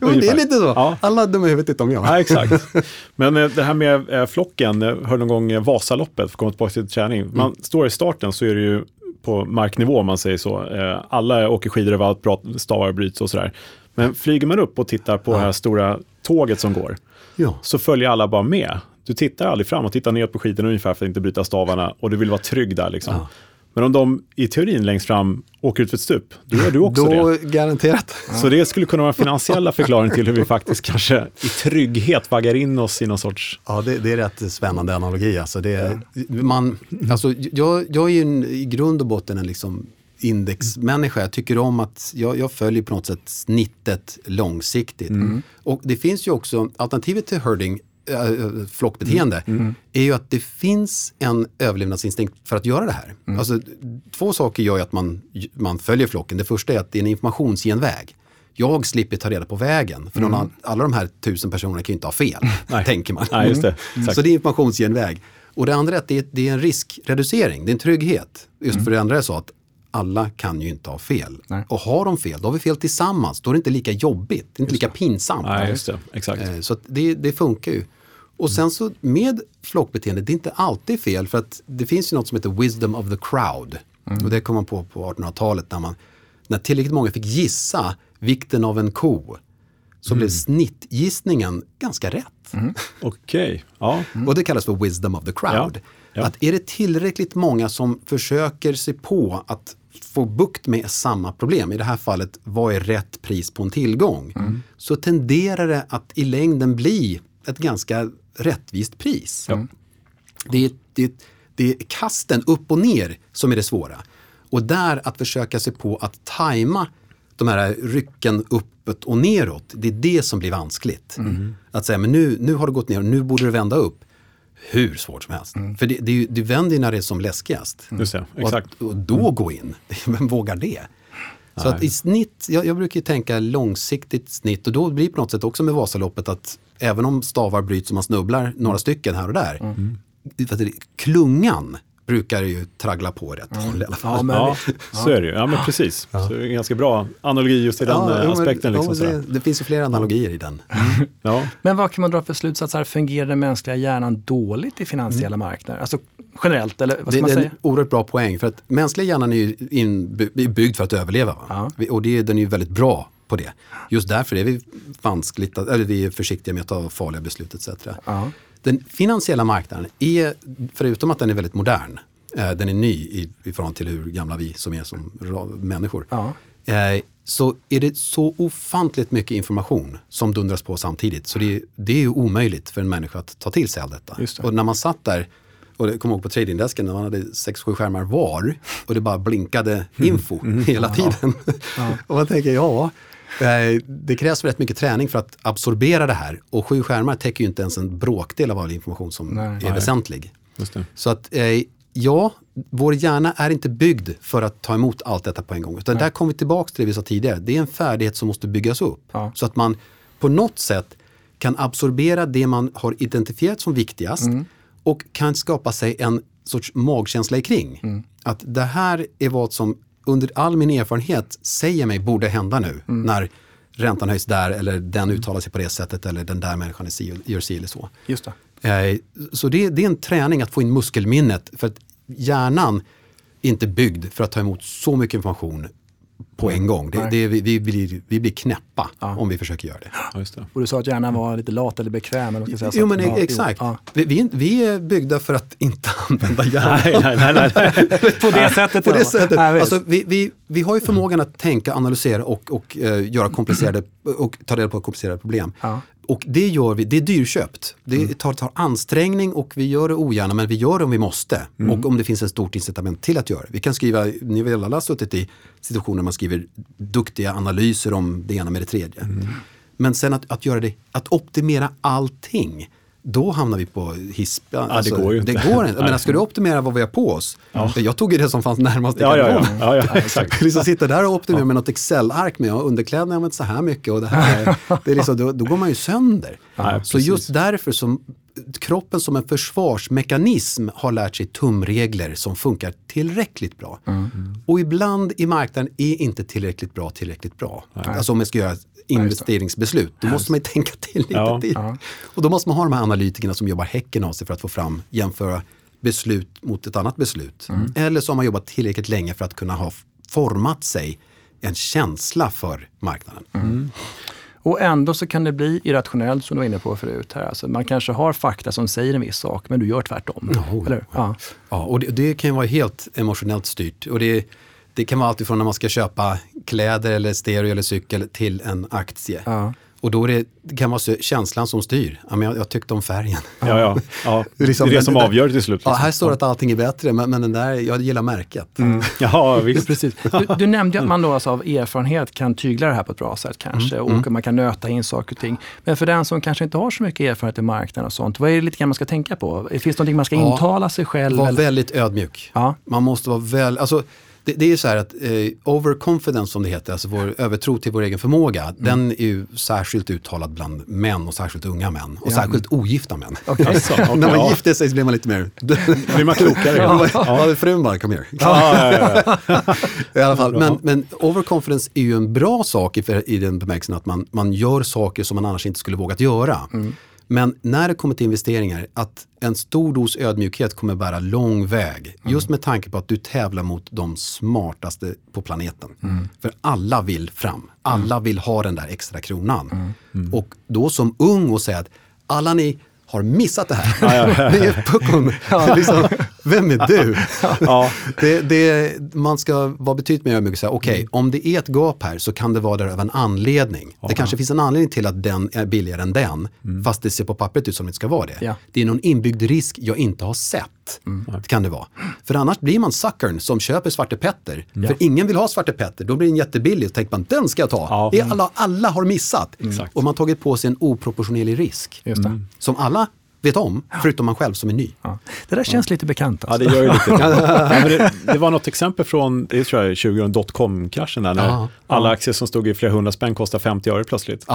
Men *laughs* det är lite så, ja. alla dumma i huvudet utom jag. Ja, exakt. *laughs* Men eh, det här med eh, flocken, jag hörde någon gång Vasaloppet, för att komma tillbaka till träning. Man mm. står i starten så är det ju på marknivå om man säger så. Eh, alla åker skidor överallt, stavar bryts och sådär. Men flyger man upp och tittar på ja. det här stora tåget som går, ja. så följer alla bara med. Du tittar aldrig fram och tittar ner på skidorna ungefär för att inte bryta stavarna och du vill vara trygg där. Liksom. Ja. Men om de i teorin längst fram åker ut för ett stup, då gör du också då, det. Garanterat. Så det skulle kunna vara finansiella förklaring till hur vi faktiskt kanske i trygghet vaggar in oss i någon sorts... Ja, det, det är rätt spännande analogi. Alltså det, man, alltså jag, jag är ju en, i grund och botten en liksom indexmänniska. Jag tycker om att jag, jag, följer på något sätt snittet långsiktigt. Mm. Och det finns ju också, alternativet till herding äh, flockbeteende mm. Mm. är ju att det finns en överlevnadsinstinkt för att göra det här. Mm. Alltså, två saker gör ju att man, man följer flocken. Det första är att det är en informationsgenväg. Jag slipper ta reda på vägen, för mm. alla de här tusen personerna kan ju inte ha fel, *laughs* tänker man. Nej, det. Så det är informationsgenväg. Och det andra är att det är, det är en riskreducering, det är en trygghet. Just mm. för det andra är så att alla kan ju inte ha fel. Nej. Och har de fel, då har vi fel tillsammans. Då är det inte lika jobbigt, det är inte lika pinsamt. Nej, just det. Exakt. Eh, så det, det funkar ju. Och sen så med flockbeteende, det är inte alltid fel för att det finns ju något som heter wisdom of the crowd. Mm. Och det kom man på på 1800-talet när, man, när tillräckligt många fick gissa vikten av en ko. Så mm. blev snittgissningen ganska rätt. Mm. Okej. Okay. Ja. Mm. Och det kallas för wisdom of the crowd. Ja. Ja. Att är det tillräckligt många som försöker sig på att få bukt med samma problem, i det här fallet vad är rätt pris på en tillgång, mm. så tenderar det att i längden bli ett ganska rättvist pris. Ja. Det, är, det, det är kasten upp och ner som är det svåra. Och där att försöka sig på att tajma de här rycken uppåt och neråt, det är det som blir vanskligt. Mm. Att säga, men nu, nu har det gått ner och nu borde det vända upp. Hur svårt som helst. Mm. För det, det, det vänder ju när det är som läskigast. Just det, exakt. Och, och då mm. gå in, *laughs* vem vågar det? Så att i snitt, jag, jag brukar tänka långsiktigt snitt och då blir det på något sätt också med Vasaloppet att även om stavar bryts och man snubblar några stycken här och där, mm. klungan brukar ju traggla på rätt mm. håll i alla fall. Ja, men, ja, så är det ju. Ja, men precis. Ja. Så det är en ganska bra analogi just i den ja, aspekten. Men, liksom, det, det, finns ju flera analogier i den. Mm. ja. Men vad kan man dra för slutsatser? Fungerar den mänskliga hjärnan dåligt i finansiella mm. marknader? Alltså, generellt? Eller vad ska det, man det är säga? en oerhört bra poäng. För att mänskliga hjärnan är ju byggd för att överleva. Ja. Och det, den är ju väldigt bra på det. Just därför är vi vanskligt, eller vi är försiktiga med att ta farliga beslut etc. Ja. Den finansiella marknaden är, förutom att den är väldigt modern, eh, den är ny i, i förhållande till hur gamla vi som är som människor. Ja. Eh, så är det så ofantligt mycket information som dundras på samtidigt. Så det, det är ju omöjligt för en människa att ta till sig all detta. Och när man satt där, och jag kommer ihåg på tradingdesken när man hade sex, sju skärmar var och det bara blinkade info mm. Mm. hela tiden. Ja. *laughs* och man tänker, ja, det krävs rätt mycket träning för att absorbera det här. Och sju skärmar täcker ju inte ens en bråkdel av all information som Nej. är Nej. väsentlig. Så att eh, ja, vår hjärna är inte byggd för att ta emot allt detta på en gång. Utan där kommer vi tillbaka till det vi sa tidigare. Det är en färdighet som måste byggas upp. Ja. Så att man på något sätt kan absorbera det man har identifierat som viktigast mm. och kan skapa sig en sorts magkänsla kring. Mm. Att det här är vad som under all min erfarenhet säger mig borde hända nu mm. när räntan höjs där eller den uttalar sig på det sättet eller den där människan gör si eller så. Just det. Eh, så det, det, är en träning att få in muskelminnet. För att hjärnan är inte byggd för att ta emot så mycket information på en gång. Det, det, vi, vi, blir, vi blir knäppa ja. om vi försöker göra det. Ja, det. Och du sa att hjärnan var lite lat eller bekväm. Eller säga, jo, men ja, exakt. Ja. Vi, vi, vi, är byggda för att inte *laughs* använda hjärnan. nej, nej, nej, nej. *laughs* på det sättet. På det sättet. Alltså, vi, vi, vi har ju förmågan att tänka, analysera och, och uh, göra komplicerade och ta reda på komplicerade problem. Och det gör vi, det är dyrköpt. Det mm. tar, tar, ansträngning och vi gör det ogärna men vi gör det om vi måste. Mm. Och om det finns ett stort incitament till att göra det. Vi kan skriva, ni har väl alla suttit i situationer där man skriver duktiga analyser om det ena med det tredje. Mm. Men sen att, att göra det, att optimera allting då hamnar vi på hisp. Ja, alltså, det går ju inte. Det går inte. Men ska du optimera vad vi har på oss? Ja. Jag tog ju det som fanns närmast i ja, ja, ja, ja, ja, exakt. liksom sitta där och optimera med något Excel-ark med underkläderna använt så här mycket och det här. det är liksom, då, då går man ju sönder. Ja, så just därför som kroppen som en försvarsmekanism har lärt sig tumregler som funkar tillräckligt bra. Mm. Och ibland i marknaden är inte tillräckligt bra tillräckligt bra. Nej. Alltså om man ska göra investeringsbeslut, då måste man tänka till lite ja. till. Ja. Och då måste man ha de här analytikerna som jobbar häcken av sig för att få fram, jämföra beslut mot ett annat beslut. Mm. Eller så har man jobbat tillräckligt länge för att kunna ha format sig en känsla för marknaden. Mm. Och ändå så kan det bli irrationellt som du var inne på förut. Här. Alltså man kanske har fakta som säger en viss sak men du gör tvärtom. Oh, eller? Ja. ja, och det, det, kan ju vara helt emotionellt styrt. Och det, det kan vara alltifrån när man ska köpa kläder eller stereo eller cykel till en aktie. Ja. Och då är det, det kan vara känslan som styr. Ja, men jag, jag tyckte om färgen. Ja, ja, ja. *laughs* det är liksom, det, som avgör till slut. Liksom. Ja, här står det att allting är bättre, men, men den där, jag gillar märket. Mm. *laughs* Ja, visst. *laughs* Precis. Du, du, nämnde att man då alltså av erfarenhet kan tygla det här på ett bra sätt kanske mm. och mm. man kan nöta in saker och ting. Men för den som kanske inte har så mycket erfarenhet i marknaden och sånt, vad är det lite grann man ska tänka på? Finns det någonting man ska intala sig själv? Var eller? väldigt ödmjuk. Ja. Man måste vara väl, alltså det, det är ju så här att eh, overconfidence som det heter, alltså vår övertro till vår egen förmåga, mm. den är ju särskilt uttalad bland män och särskilt unga män och ja. särskilt ogifta män. Okay. Alltså, okay, *laughs* När man ja. gifter sig så blir man lite mer... *laughs* blir man klokare. ja, ja. frun bara, kom here. Ja, *laughs* I alla fall, men, men overconfidence är ju en bra sak i, i den bemärkelsen att man, man gör saker som man annars inte skulle vågat göra. Mm. Men när det kommer till investeringar, att en stor dos ödmjukhet kommer bära lång väg. Mm. Just med tanke på att du tävlar mot de smartaste på planeten. Mm. För alla vill fram. Alla vill ha den där extra kronan. Mm. mm. Och då som ung och säga att alla ni har missat det här. Ni är puckon. *laughs* *laughs* liksom, vem är du? *laughs* ja. det, det, man ska vara betydligt mer ödmjuk och säga, okej, okay, mm. om det är ett gap här så kan det vara där av en anledning. Det kanske finns en anledning till att den är billigare än den, mm. fast det ser på pappret ut som det inte ska vara det. Det är någon inbyggd risk jag inte har sett. Mm. Det kan det vara. För annars blir man suckern som köper Svarte Petter. För ingen vill ha Svarte Petter, då blir den jättebillig. Så tänker man, den ska jag ta. Det är alla, alla har missat. Och man har tagit på sig en oproportionerlig risk. Som alla vet om, förutom man själv som är ny. Ja. Det där känns ja. lite bekant. Alltså. Ja, det gör ju lite. *laughs* ja, det, det, var något exempel från det tror jag, 20 dotcom-kraschen där, när ja. alla aktier som stod i flera hundra spänn kostade 50 öre plötsligt.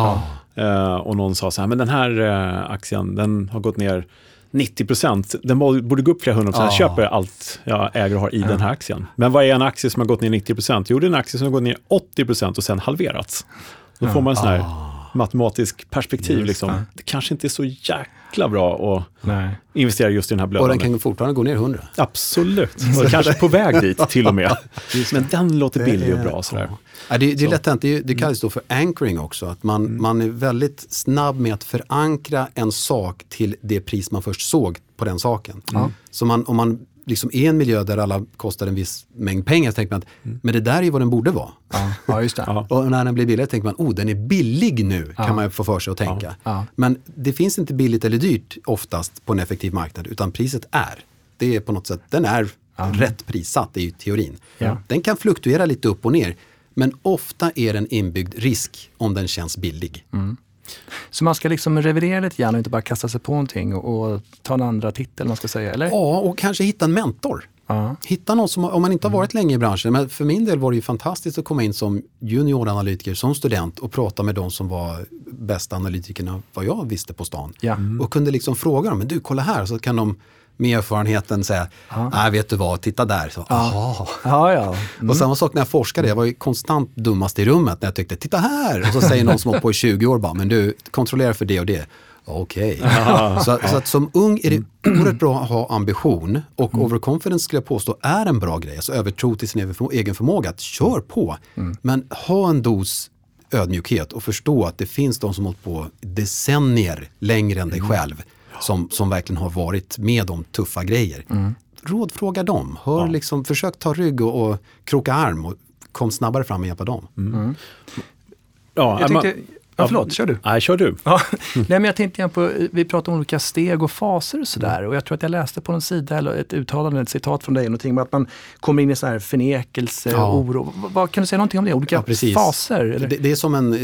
Uh, och någon sa så här, men den här uh, aktien, den har gått ner 90 procent, den borde gå upp flera hundra procent. Jag köper allt jag äger och har i den här aktien. Men vad är en aktie som har gått ner 90 procent? Jo, det är en aktie som har gått ner 80 procent och sen halverats. Då får man en sån här matematisk perspektiv. Liksom. Det kanske inte är så jäkla bra att Nej. investera just i den här blödande. Och den kan fortfarande gå ner 100. Absolut, och kanske på väg dit *laughs* till och med. Men den låter billig och bra. Sådär. Ja, det, det är lätt hänt, det, det kallas då för anchoring också. Att man, mm. man är väldigt snabb med att förankra en sak till det pris man först såg på den saken. Mm. Så man, om man liksom är en miljö där alla kostar en viss mängd pengar så tänker man att mm. men det där är ju vad den borde vara. Ja, ja just det. *laughs* och när den blir billigare tänker man oh den är billig nu ja. kan man få för sig att tänka. Ja. Men det finns inte billigt eller dyrt oftast på en effektiv marknad utan priset är. Det är på något sätt, den är rätt prissatt i teorin. Den kan fluktuera lite upp och ner men ofta är det en inbyggd risk om den känns billig. Mm. Så man ska liksom revidera lite grann och inte bara kasta sig på någonting och, och ta en andra titel, man ska säga, eller? Ja, och kanske hitta en mentor. Ja. Hitta någon som, om man inte har varit mm. länge i branschen, men för min del var det ju fantastiskt att komma in som junioranalytiker, som student och prata med de som var bästa analytikerna, vad jag visste på stan. Ja. Mm. Och kunde liksom fråga dem, men du kolla här, så kan de med erfarenheten säga, nej vet du vad, titta där. Så, ja. Ja, ja. Mm. Och samma sak när jag forskade, jag var ju konstant dummast i rummet när jag tyckte, titta här! Och så säger någon som har på i 20 år bara, men du, kontrollera för det och det. Okej. Okay. Så, så, att som ung är det oerhört bra att ha ambition och mm. overconfidence skulle jag påstå är en bra grej. Alltså övertro till sin egen förmåga. Att kör på. Mm. Men ha en dos ödmjukhet och förstå att det finns de som hållit på decennier längre än dig mm. själv som, som verkligen har varit med om tuffa grejer. Mm. Rådfråga dem, Hör, ja. liksom, försök ta rygg och, och kroka arm och kom snabbare fram och hjälpa dem. Mm. mm. Ja, jag tänkte, Ja, förlåt, kör du. Nej, kör du. *laughs* Ja. Nej, men jag tänkte igen på, vi pratade om olika steg och faser och sådär. Och jag tror att jag läste på någon sida, eller ett uttalande, ett citat från dig, någonting att man kommer in i sån här förnekelse, ja. oro. Vad, kan du säga någonting om det? Olika ja, faser? Eller? Det, det, är som en eh,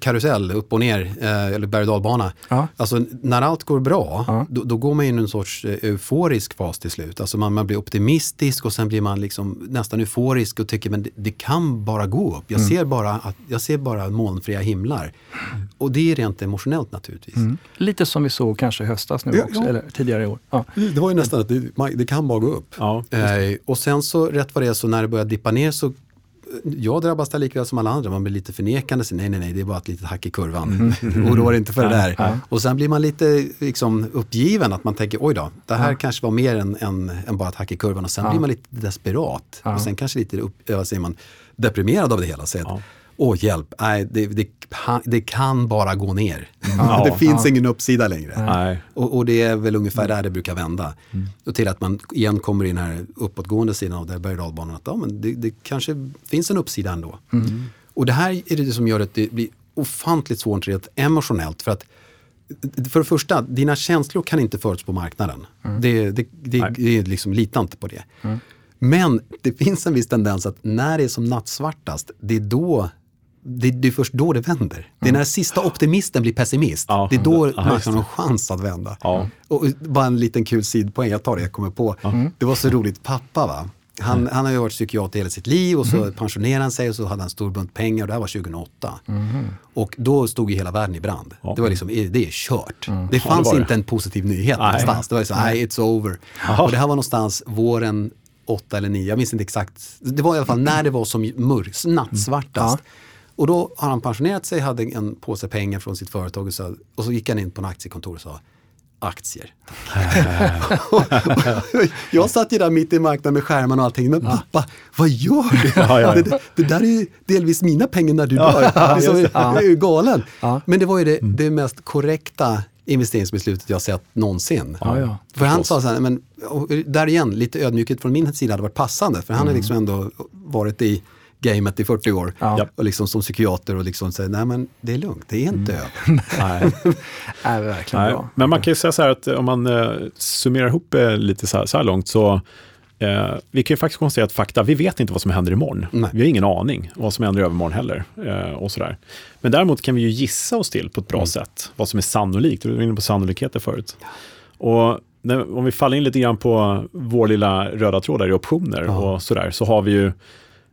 karusell, upp och ner, eh, eller berg och dalbana. Ja. Alltså när allt går bra, ja. då, då, går man in i en sorts eh, euforisk fas till slut. Alltså man, man blir optimistisk och sen blir man liksom nästan euforisk och tycker men det, det kan bara gå upp. Jag, mm. ser bara att, jag ser bara molnfria himlar. Och det är rent emotionellt naturligtvis. Mm. Lite som vi såg kanske i höstas nu ja, också, ja. eller tidigare i år. Ja. Det var ju nästan att det, det kan bara gå upp. Eh, och sen så rätt vad det är så när det börjar dippa ner så jag drabbas där likväl som alla andra. Man blir lite förnekande. Så, nej, nej, nej, det är bara ett litet hack i kurvan. Mm. *laughs* Oroa dig inte för det där. Ja. Och sen blir man lite liksom, uppgiven. Att man tänker, oj då, det här ja. kanske var mer än, än, än, bara ett hack i kurvan. Och sen ja. blir man lite desperat. Och sen kanske lite upp, säger man, deprimerad av det hela. Så att, åh hjälp, nej, det, det, det, kan bara gå ner. Ja, det finns ja. ingen uppsida längre. Och, och, det är väl ungefär där det brukar vända. Mm. Och till att man igen kommer in här uppåtgående sidan av det berg och att ja, men det, det, kanske finns en uppsida ändå. Mm. Och det här är det som gör att det blir ofantligt svårt rent emotionellt. För att för det första, dina känslor kan inte förutspå på marknaden. Mm. Det, det, det, det, är liksom, lita inte på det. Mm. Men det finns en viss tendens att när det är som nattsvartast, det är då det, det, är först då det vänder. Det är när sista optimisten blir pessimist. Ja, det är då ja, marknaden har en chans att vända. Ja. Och bara en liten kul sidpoäng, jag tar det jag kommer på. Mm. Det var så roligt, pappa va. Han, mm. han har ju varit psykiater hela sitt liv och så mm. pensionerade han sig och så hade han en stor bunt pengar och det här var 2008. Mm. Och då stod ju hela världen i brand. Ja. Det var liksom, det är kört. Mm. Det fanns ja, det inte en positiv nyhet nej. någonstans. Det var så, nej, it's over. Och det här var någonstans våren 8 eller 9, jag minns inte exakt. Det var i alla fall när det var som mörkt, nattsvartast. Och då har han pensionerat sig, hade en påse pengar från sitt företag och så, och så gick han in på en aktiekontor och sa aktier. *laughs* jag satt ju där mitt i marknaden med skärmarna och allting. Men pappa, vad gör du? *laughs* Ja, ja, ja. Det, det, där är ju delvis mina pengar när du dör. *laughs* Alltså, jag är ju galen. Men det var ju det, mm. det mest korrekta investeringsbeslutet jag sett någonsin. Ja, ja. För han sa så här, men där igen, lite ödmjukhet från min sida hade varit passande. För han mm. har liksom ändå varit i gamet i 40 år. Ja. Och liksom som psykiater och liksom säger, nej men det är lugnt, det är inte mm. över. *laughs* nej. *laughs* nej, verkligen nej. bra. Men man kan ju säga så här att om man eh, summerar ihop eh, lite så här, så här långt så Eh, vi kan ju faktiskt konstatera att fakta, vi vet inte vad som händer imorgon. Nej. Vi har ingen aning vad som händer i övermorgon heller. Eh, och sådär. Men däremot kan vi ju gissa oss till på ett bra mm. sätt vad som är sannolikt. Du var inne på sannolikheter förut. Och när, om vi faller in lite grann på vår lilla röda tråd där i optioner ja. och sådär, så har vi ju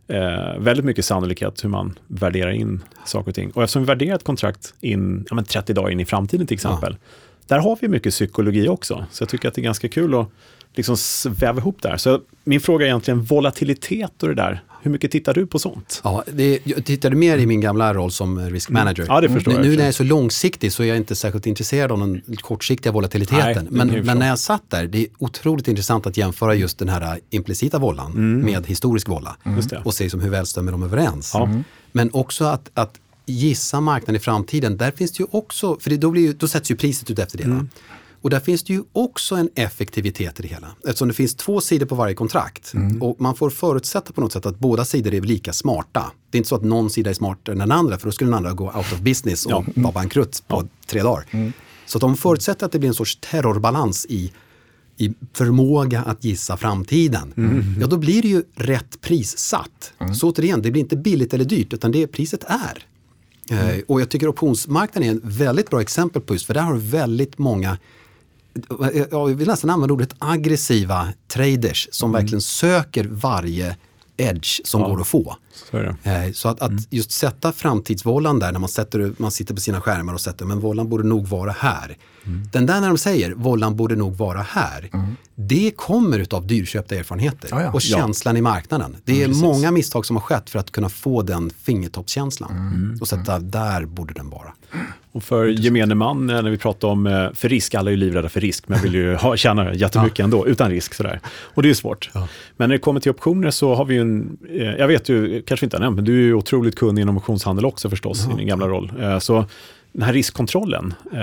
eh, väldigt mycket sannolikhet hur man värderar in saker och ting. Och eftersom vi värderar ett kontrakt in ja, men 30 dagar in i framtiden till exempel, ja. där har vi mycket psykologi också. Så jag tycker att det är ganska kul att liksom väva ihop det här. Så min fråga är egentligen volatilitet och det där. Hur mycket tittar du på sånt? Ja, det, jag tittade mer i min gamla roll som risk mm. manager. Ja, det förstår nu, jag. Nu när jag är så långsiktig så är jag inte särskilt intresserad av den kortsiktiga volatiliteten. Nej, men, men när jag satt där, det är otroligt intressant att jämföra just den här implicita vållan mm. med historisk vålla. Mm. Och se som hur väl stämmer de överens. Ja. Men också att, att gissa marknaden i framtiden, där finns det ju också, för det, då, blir, då sätts ju priset ut efter det. Mm. Och där finns det ju också en effektivitet i det hela. Eftersom det finns två sidor på varje kontrakt. Mm. Och man får förutsätta på något sätt att båda sidor är lika smarta. Det är inte så att någon sida är smartare än den andra för då skulle den andra gå out of business och ja. vara bankrutt på ja. tre dagar. Mm. Så att de förutsätter att det blir en sorts terrorbalans i, i förmåga att gissa framtiden. Mm. Ja, då blir det ju rätt pris satt. Mm. Så återigen, det blir inte billigt eller dyrt utan det priset är. Mm. och jag tycker optionsmarknaden är ett väldigt bra exempel på just för där har du väldigt många jag vill nästan använda ordet aggressiva traders som mm. verkligen söker varje edge som ja, går att få. Så, eh, så att, att mm. just sätta framtidsvållan där när man, sätter, man sitter på sina skärmar och sätter men vållan borde nog vara här. Mm. Den där när de säger vållan borde nog vara här, mm. det kommer utav dyrköpta erfarenheter ja, ja. och känslan i marknaden. Det är många misstag som har skett för att kunna få den fingertoppskänslan mm. och sätta där borde den vara. Och för gemene man, eh, när vi pratar om, eh, för risk, alla är ju livrädda för risk, men vill ju ha, tjäna jättemycket ja. ändå, utan risk. Sådär. Och det är svårt. Ja. Men när det kommer till optioner så har vi ju en, eh, jag vet ju, kanske inte har nämnt, men du är ju otroligt kunnig inom optionshandel också förstås, ja. i din gamla roll. Så den här riskkontrollen eh,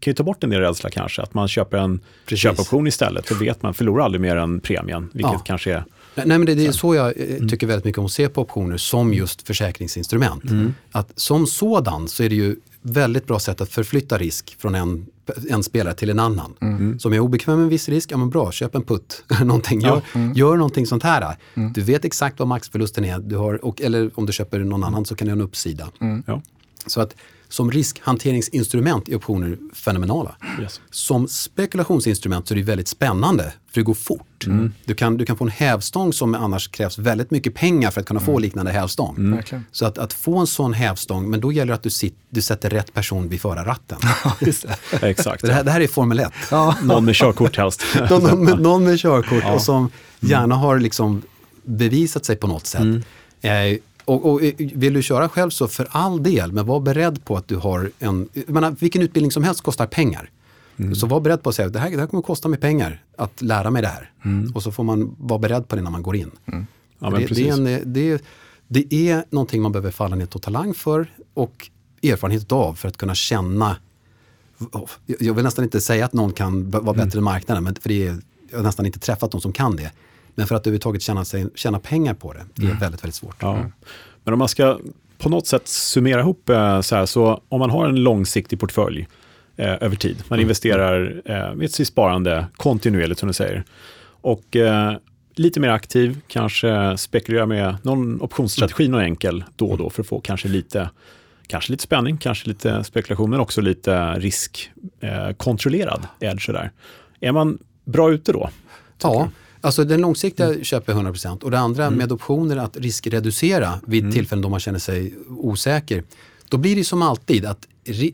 kan ju ta bort en del rädsla kanske, att man köper en Precis. köpoption istället, för vet man förlorar aldrig mer än premien, vilket ja. kanske är Nej, men det, det är så jag mm. tycker väldigt mycket om att se på optioner som just försäkringsinstrument. Mm. Att som sådan så är det ju väldigt bra sätt att förflytta risk från en, en spelare till en annan. Mm. Så om jag är obekväm med en viss risk, ja men bra, köp en putt. någonting. Gör, mm. gör någonting sånt här. Mm. Du vet exakt vad maxförlusten är, du har, och, eller om du köper någon annan så kan du ha en uppsida. Mm. Ja. Så att som riskhanteringsinstrument är optioner fenomenala. Yes. Som spekulationsinstrument så är det väldigt spännande för det går fort. Mm. Du, kan, du kan få en hävstång som annars krävs väldigt mycket pengar för att kunna få mm. liknande hävstång. Mm. Så att, att få en sån hävstång, men då gäller det att du, sit, du sätter rätt person vid förarratten. *laughs* *laughs* Exakt. Det här, det här är Formel 1. Ja. Någon med körkort helst. *laughs* någon, med, någon med körkort ja. och som mm. gärna har liksom bevisat sig på något sätt. Mm. Eh, och, och, vill du köra själv så för all del, men var beredd på att du har en... Menar, vilken utbildning som helst kostar pengar. Mm. Så var beredd på att säga det här, det här kommer att kosta mig pengar att lära mig det här. Mm. Och så får man vara beredd på det när man går in. Mm. Ja, det, det, är en, det, det, är någonting man behöver falla ner och talang för och erfarenhet av för att kunna känna jag vill nästan inte säga att någon kan vara bättre mm. än marknaden, men för det är, jag har nästan inte träffat någon som kan det. Men för att överhuvudtaget tjäna, sig, tjäna pengar på det, det är mm. väldigt, väldigt svårt. Ja. Men om man ska på något sätt summera ihop eh, så här, så om man har en långsiktig portfölj eh, över tid, man mm. investerar eh, med sitt sparande kontinuerligt som du säger, och eh, lite mer aktiv, kanske spekulera med någon optionsstrategi, någon enkel då och då för att få kanske lite Kanske lite spänning, kanske lite spekulation, men också lite riskkontrollerad eh, edge. Sådär. Är man bra ute då? Ja, Alltså den långsiktiga mm. köper jag 100% och det andra mm. med optioner att riskreducera vid mm. tillfällen då man känner sig osäker. Då blir det som alltid att,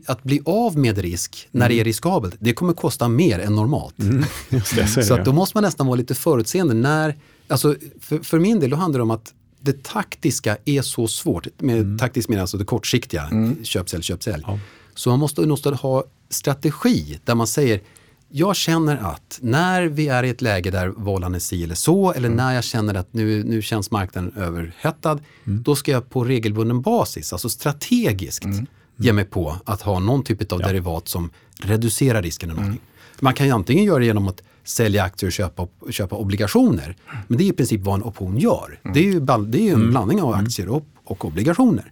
att bli av med risk när mm. det är riskabelt, det kommer kosta mer än normalt. Mm. *laughs* Det, så att då måste man nästan vara lite förutseende. När, alltså för, för min del då handlar det om att det taktiska är så svårt. Med mm. Taktiskt menar alltså det kortsiktiga, mm. köp, sälj, köp, sälj. Ja. Så man måste, måste ha strategi där man säger jag känner att när vi är i ett läge där vållan är si eller så eller mm. när jag känner att nu, nu känns marknaden överhettad, mm. då ska jag på regelbunden basis, alltså strategiskt, mm. ge mig på att ha någon typ av ja. derivat som reducerar risken. Någonting. Man kan ju antingen göra det genom att sälja aktier och köpa, köpa obligationer. Men det är i princip vad en option gör. Mm. Det är ju, det är en mm. blandning av aktier och, och obligationer.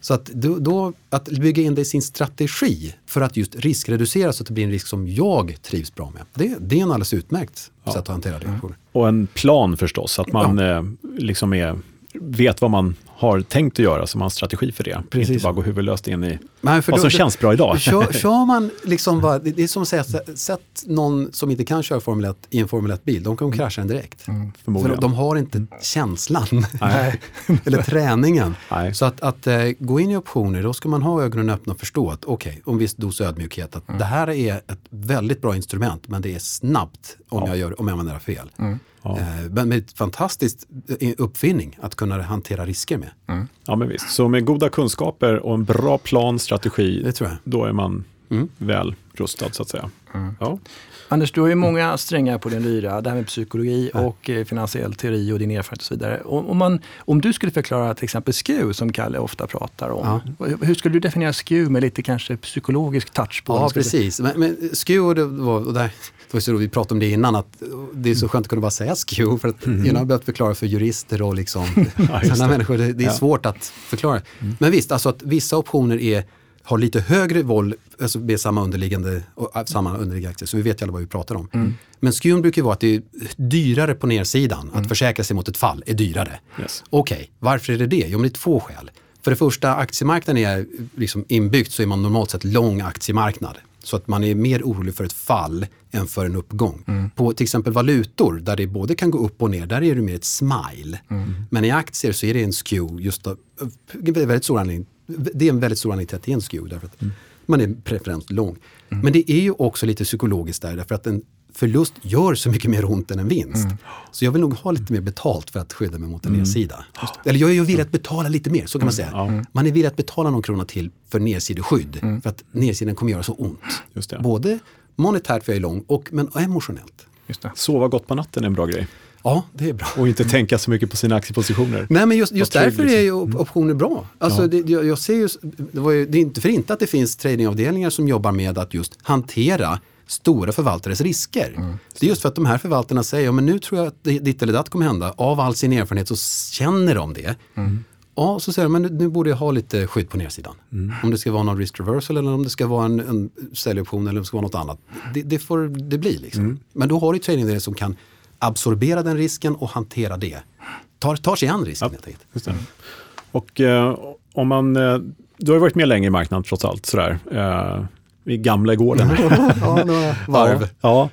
Så att, då, då, att bygga in det i sin strategi för att just riskreducera så att det blir en risk som jag trivs bra med. Det, det är en alldeles utmärkt ja. sätt att hantera det. Mm. Och en plan förstås, att man ja. eh, liksom är, vet vad man har tänkt att göra, så man har en strategi för det. Precis. Inte bara gå huvudlöst in i Nej, för vad som då, känns bra idag. Kör, *laughs* kör man liksom bara, det är som att säga, sätt någon som inte kan köra Formel 1 i en Formel 1-bil, de kommer krascha den direkt. Mm, för de har inte känslan *laughs* *laughs* eller träningen. Nej. Så att, att uh, gå in i optioner, då ska man ha ögonen öppna och förstå att okej, okay, och en viss dos ödmjukhet, att mm. det här är ett väldigt bra instrument, men det är snabbt om, ja. jag, gör, om jag använder det fel. Mm. Ja. Eh, men med ett fantastiskt eh, uppfinning att kunna hantera risker med. Mm. Ja, men visst. Så med goda kunskaper och en bra plan, strategi, då är man mm. väl rustad så att säga. Mm. Ja. Anders, du har ju många strängar på din lyra. Det här med psykologi och eh, finansiell teori och din erfarenhet och så vidare. Om, man, om du skulle förklara till exempel SKU, som Kalle ofta pratar om. Ja. Hur skulle du definiera SKU med lite kanske psykologisk touch på? Ja, precis. Men, men SKU, det var, och där, det var så vi pratade om det innan, att det är så skönt att kunna bara säga SKU. För att mm. jag har behövt förklara för jurister och liksom, *laughs* ja, sådana människor. Det, det är ja. svårt att förklara. Mm. Men visst, alltså att vissa optioner är har lite högre våld alltså med samma underliggande, äh, samma underliggande aktier, så vi vet ju alla vad vi pratar om. Mm. Men skun brukar vara att det är dyrare på nedsidan, mm. att försäkra sig mot ett fall är dyrare. Yes. Okej, okay, varför är det det? Jo, men det är två skäl. För det första, aktiemarknaden är liksom inbyggt så är man normalt sett lång aktiemarknad. Så att man är mer orolig för ett fall än för en uppgång. Mm. På till exempel valutor där det både kan gå upp och ner, där är det mer ett smile. Mm. Men i aktier så är det en skew, just av, väldigt stor anledning det är en väldigt stor anledning till att det är en skew. Därför att mm. Man är preferent lång. Mm. Men det är ju också lite psykologiskt där, därför att en förlust gör så mycket mer ont än en vinst. Mm. Så jag vill nog ha lite mer betalt för att skydda mig mot en mm. nedsida. Eller jag är ju villig att betala lite mer, så kan man säga. Mm. Man är villig att betala någon krona till för nedsideskydd. Mm. För att nedsidan kommer göra så ont. Både monetärt för jag är lång, och, men emotionellt. Sova gott på natten är en bra grej. Ja, det är bra. Och inte tänka så mycket på sina aktiepositioner. Nej, men just, just därför är ju liksom. optioner bra. Alltså, ja. det, jag, jag, ser ju, det, ju, det är inte för inte att det finns tradingavdelningar som jobbar med att just hantera stora förvaltares risker. Mm. Det är just för att de här förvaltarna säger, ja, men nu tror jag att ditt eller datt kommer hända. Av all sin erfarenhet så känner de det. Mm. Ja, så säger de, men nu borde jag ha lite skydd på nedsidan. Mm. Om det ska vara någon risk reversal eller om det ska vara en, en säljoption eller om det ska vara något annat. Det, det får det bli. Liksom. Mm. Men då har du tradingavdelningar som kan absorbera den risken och hantera det. Tar, tar sig an risken ja, helt enkelt. Och eh, om man, eh, du har varit med länge i marknaden trots allt sådär. Eh, är gamla i gården. *laughs* ja, några *laughs* varv. Ja.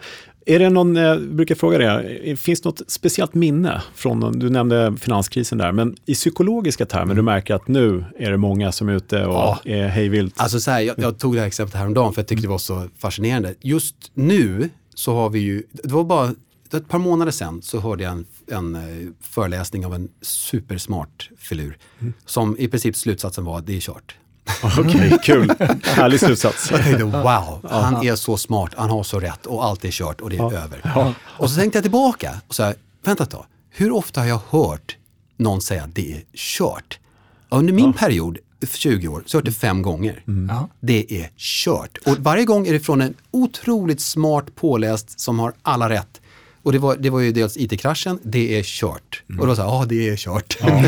Är det någon, jag brukar fråga det, finns det något speciellt minne från, du nämnde finanskrisen där, men i psykologiska termer, mm. du märker att nu är det många som är ute och ja. är hejvilt. Alltså så här, jag, jag, tog det här exemplet häromdagen för jag tyckte det var så fascinerande. Just nu så har vi ju, det var bara ett par månader sedan så hörde jag en, en uh, föreläsning av en supersmart filur. Mm. Som i princip slutsatsen var, det är kört. *laughs* Okej, okay, kul. Härlig slutsats. Jag tänkte, wow, han är så smart, han har så rätt och allt är kört och det är ja. över. Ja. Och så tänkte jag tillbaka och sa, vänta ett tag, hur ofta har jag hört någon säga att det är kört? Under min ja. period, 20 år, så har jag hört det fem gånger. Mm. Det är kört. Och varje gång är det från en otroligt smart påläst som har alla rätt och det var, det var ju dels IT-kraschen, det är kört. Mm. Och då så här, ja det är kört. Ja.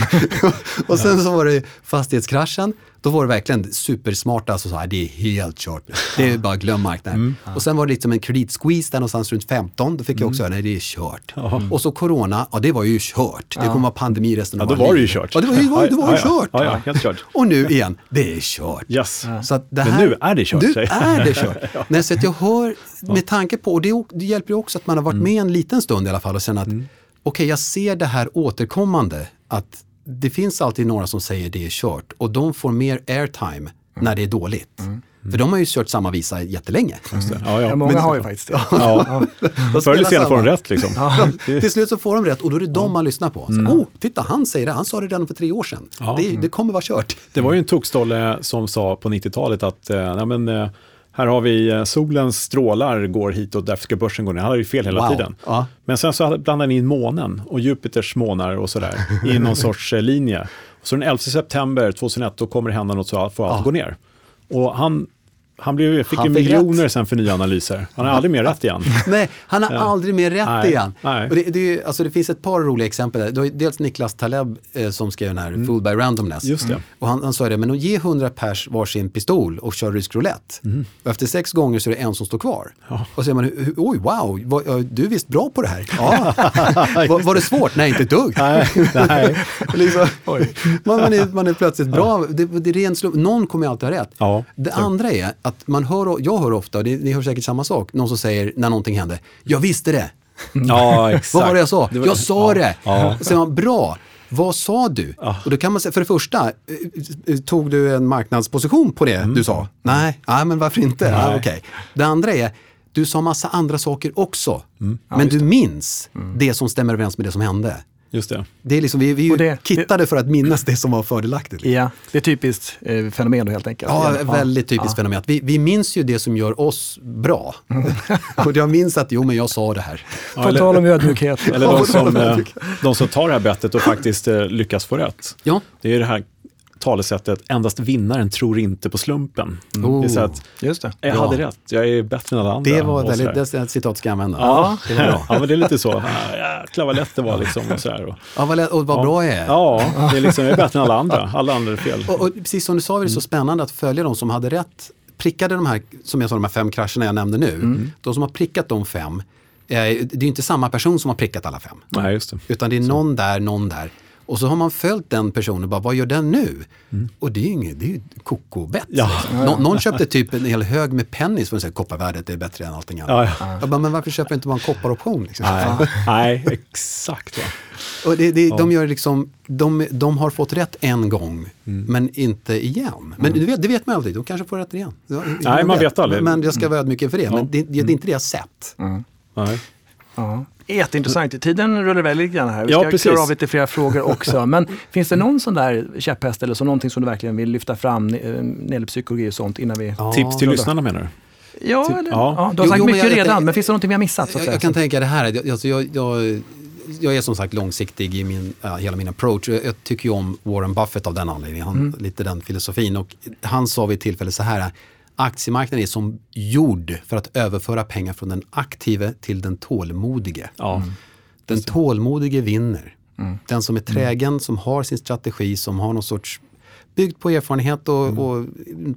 *laughs* och sen så var det fastighetskraschen, då var det verkligen supersmarta, alltså så här, det är helt kört. Det är bara glöm marknaden. Mm. Och sen var det liksom en kreditsqueeze där någonstans runt 15, då fick jag också mm. höra, nej det är kört. Mm. Och så corona, ja det var ju kört. Det kommer vara pandemi resten av ja, då var det ju kört. Ja, det var ju, det var ju kört. Ja, ja, helt kört. Och nu igen, det är kört. Yes. Så att det här, Men nu är det kört. Nu är det kört. *laughs* Nej, så att jag hör, med tanke på, och det, det hjälper ju också att man har varit mm. med en liten stund i alla fall och sen att, mm. okej okay, jag ser det här återkommande, att det finns alltid några som säger det är kört och de får mer airtime mm. när det är dåligt. Mm. För de har ju kört samma visa jättelänge. Mm. Ja, ja. många Men, har ju faktiskt det. Ja. *laughs* Ja. Förr eller senare får de rätt. Liksom. Ja. Till slut så får de rätt och då är det de man lyssnar på. Så, mm. oh, titta, han säger det, han sa det redan för tre år sedan. Det, det, kommer vara kört. Det var ju en tokstolle som sa på 90-talet att eh, men, eh, här har vi eh, solens strålar går hit och därför ska börsen gå ner. Han hade ju fel hela wow. tiden. Ja. Men sen så blandade han in månen och Jupiters månar och sådär i någon *laughs* sorts eh, linje. Så den 11 september 2001 då kommer det hända något så får allt ja. gå ner. Och han han blev, fick ju miljoner rätt. sen för nya analyser. Han har aldrig mer rätt igen. *laughs* Nej, han har aldrig mer rätt Nej. igen. Nej. Och det, det, alltså det finns ett par roliga exempel. Där. Dels Niklas Taleb eh, som skrev den här mm. Food by Randomness. Just det. Och han, han sa det, men att ge 100 pers varsin pistol och köra rysk roulette. Mm. Och efter sex gånger så är det en som står kvar. Ja. Och så säger man, oj wow, var, du är visst bra på det här. *laughs* Ja. *laughs* var, var, det svårt? Nej, inte ett dugg. Nej. Nej. liksom, man, man, är, man är plötsligt bra. Det, det är ren slump. Någon kommer alltid ha rätt. Ja. Det andra är att man hör, jag hör ofta, och ni hör säkert samma sak, någon som säger när någonting händer, jag visste det. Ja, *laughs* exakt. Vad var det jag sa? Det var, jag sa ja, det! Ja. Och säger man, bra, vad sa du? Ja. Och då kan man säga, för det första, eh, eh, tog du en marknadsposition på det mm. du sa? Nej, nej men varför inte? Ja, okay. Det andra är, du sa massa andra saker också. Mm. men du minns mm. det som stämmer överens med det som hände. Just det. det är liksom, vi, vi är det, kittade för att minnas det som var fördelaktigt. Ja, det är typiskt eh, fenomen då helt enkelt. Ja, ja. väldigt typiskt ja. fenomen. Vi, vi minns ju det som gör oss bra. Mm. *laughs* och jag minns att, jo men jag sa det här. Ja, På tal om ödmjukhet. *laughs* Eller de som, eh, de som tar det här bettet och faktiskt eh, lyckas få rätt. Ja. Det är det här talesättet endast vinnaren tror inte på slumpen. Mm. Oh, det är så att, just det. Jag hade rätt, jag är bättre än alla andra. Det var väldigt, det är ett citat ska jag använda. Ja, det var bra. *laughs* ja, men det är lite så. Jäklar vad lätt det var liksom. Och, så här, och, ja, vad, lätt, och vad ja. bra jag är. Ja, det är liksom, jag är bättre än alla andra. Alla andra är fel. Och, och precis som du sa, är det så mm. spännande att följa de som hade rätt. Prickade de här, som jag sa, de här fem krascherna jag nämnde nu. Mm. De som har prickat de fem, eh, det är inte samma person som har prickat alla fem. Nej, just det. Utan det är så. någon där, någon där. Och så har man följt den personen bara, vad gör den nu? Mm. Och det är ju inget, det är ju kokobett. Ja. Nå, någon köpte typ en hel hög med pennis för att säga kopparvärdet är bättre än allting annat. Ja, ja. Jag bara, men varför köper inte bara en kopparoption? Liksom? Nej, Nej, exakt. Ja. Och det, det, de, gör liksom, de, de har fått rätt en gång, mm. men inte igen. Men mm. det, vet, det vet man aldrig, de kanske får rätt igen. Nej, man vet aldrig. Men jag ska vara ödmjuk inför det. Men det, det, är inte det jag sett. Mm. Nej. Ja. Jätteintressant. Tiden rullar iväg lite grann här. Vi ska ja, klara av lite fler frågor också. *laughs* Men finns det någon sån där käpphäst eller så någonting som du verkligen vill lyfta fram när det gäller psykologi och sånt innan vi... Ja, Tips till lyssnarna menar du? Ja, Typ, eller, ja. ja. du har sagt jo, mycket jag, redan, jag, men finns det någonting vi har missat? jag, jag kan tänka det här, alltså, jag, jag, jag är som sagt långsiktig i min, uh, hela min approach. Jag, jag, tycker ju om Warren Buffett av den anledningen, han, mm. lite den filosofin. Och han sa vid ett tillfälle så här, aktiemarknaden är som gjord för att överföra pengar från den aktive till den tålmodige. Ja. Mm. Den tålmodige vinner. Mm. Den som är trägen, som har sin strategi, som har någon sorts byggt på erfarenhet och, mm. och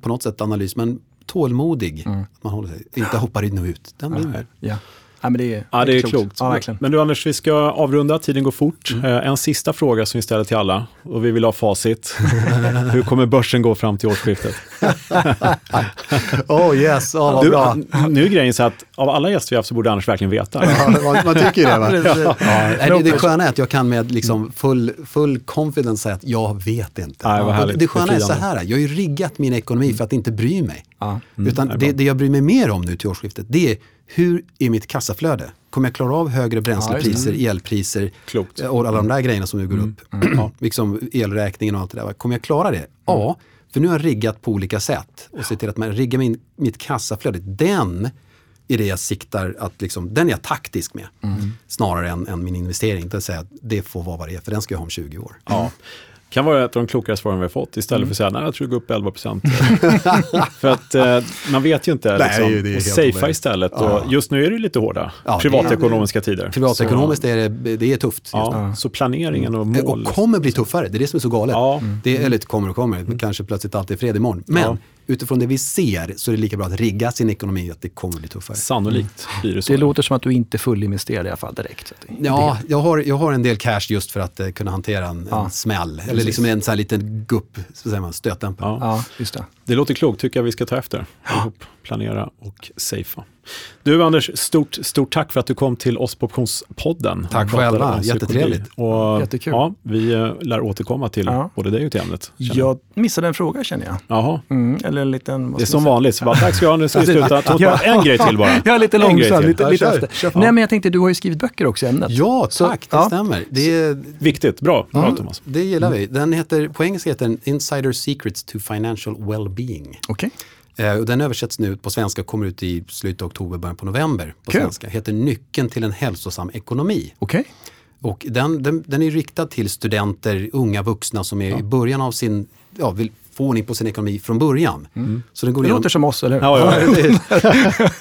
på något sätt analys, men tålmodig. Mm. Man håller sig, inte hoppar in och ut. Den vinner. Ja. Ja, men det är, ja, det är klokt. klokt. Ja, men du Anders, vi ska avrunda, tiden går fort. Mm. Eh, en sista fråga som vi ställer till alla och vi vill ha facit. *laughs* Hur kommer börsen gå fram till årsskiftet? *laughs* oh yes, oh, vad du, bra. Nu är grejen så att av alla gäster vi haft så borde Anders verkligen veta. ja, man, man tycker det. Va? *laughs* ja. Ja. Det, det sköna är att jag kan med liksom full, full confidence säga att jag vet inte. Ja, det, det sköna är så här, jag har ju riggat min ekonomi för att inte bry mig. Mm. Utan det, det jag bryr mig mer om nu till årsskiftet, det är hur är mitt kassaflöde? Kommer jag klara av högre bränslepriser, ja, elpriser Klokt. och alla de där grejerna som nu går mm. upp? Mm. *clears throat* Ja, liksom elräkningen och allt det där. Kommer jag klara det? Ja, för nu har jag riggat på olika sätt och sett till att man riggar min, mitt kassaflöde. Den är det jag siktar att liksom, den är jag taktisk med. Mm. Snarare än, än, min investering. Det vill säga att det får vara vad det är, för den ska jag ha om 20 år. Ja kan vara ett av de klokare svaren vi har fått istället mm. för att säga nej jag tror det går upp 11 procent. *laughs* för att eh, man vet ju inte. Nej, liksom, och safea istället. Ja. Och just nu är det lite hårda ja, privatekonomiska tider. Privatekonomiskt är det, det är tufft. Ja, så planeringen och mål. Och kommer bli tuffare, det är det som är så galet. Ja. Det, eller kommer och kommer, mm. kanske plötsligt alltid är fred imorgon. Men utifrån det vi ser så är det lika bra att rigga sin ekonomi att det kommer bli tuffare. Sannolikt mm. blir det så. Det låter som att du inte fullinvesterar i alla fall direkt. ja, jag har, jag har en del cash just för att uh, kunna hantera en, ja. en smäll. Eller liksom en sån här liten gupp, så säger man, stötdämpare. Ja. ja, just det. det låter klokt, tycker jag vi ska ta efter. Ihop, planera och safea. Du Anders, stort, stort tack för att du kom till oss på Optionspodden. Tack själva, jättetrevligt. Och, Jättekul. Ja, vi eh, lär återkomma till ja. både dig och till ämnet. Jag missade en fråga känner jag. Jaha. Mm, eller en liten, det är som vanligt, så bara, tack ska du ha, nu ska vi sluta. Ja. En grej till bara. *laughs* Jag är lite långsam, lite, lite ja, kör, kör Nej men jag tänkte, du har ju skrivit böcker också i ämnet. Ja, tack, så, det stämmer. Det är, Viktigt, bra, bra mm, Thomas. Det gillar vi. Den heter, på engelska heter den Insider Secrets to Financial Wellbeing. Okej. Okay. Eh, och den översätts nu på svenska och kommer ut i slutet av oktober, början på november. på cool. svenska. Heter Nyckeln till en hälsosam ekonomi. Okay. Och den, den, den, är riktad till studenter, unga vuxna som är ja. i början av sin, ja, vill få ordning på sin ekonomi från början. Mm. Så det går det igenom... låter som oss, eller hur? Ja, ja.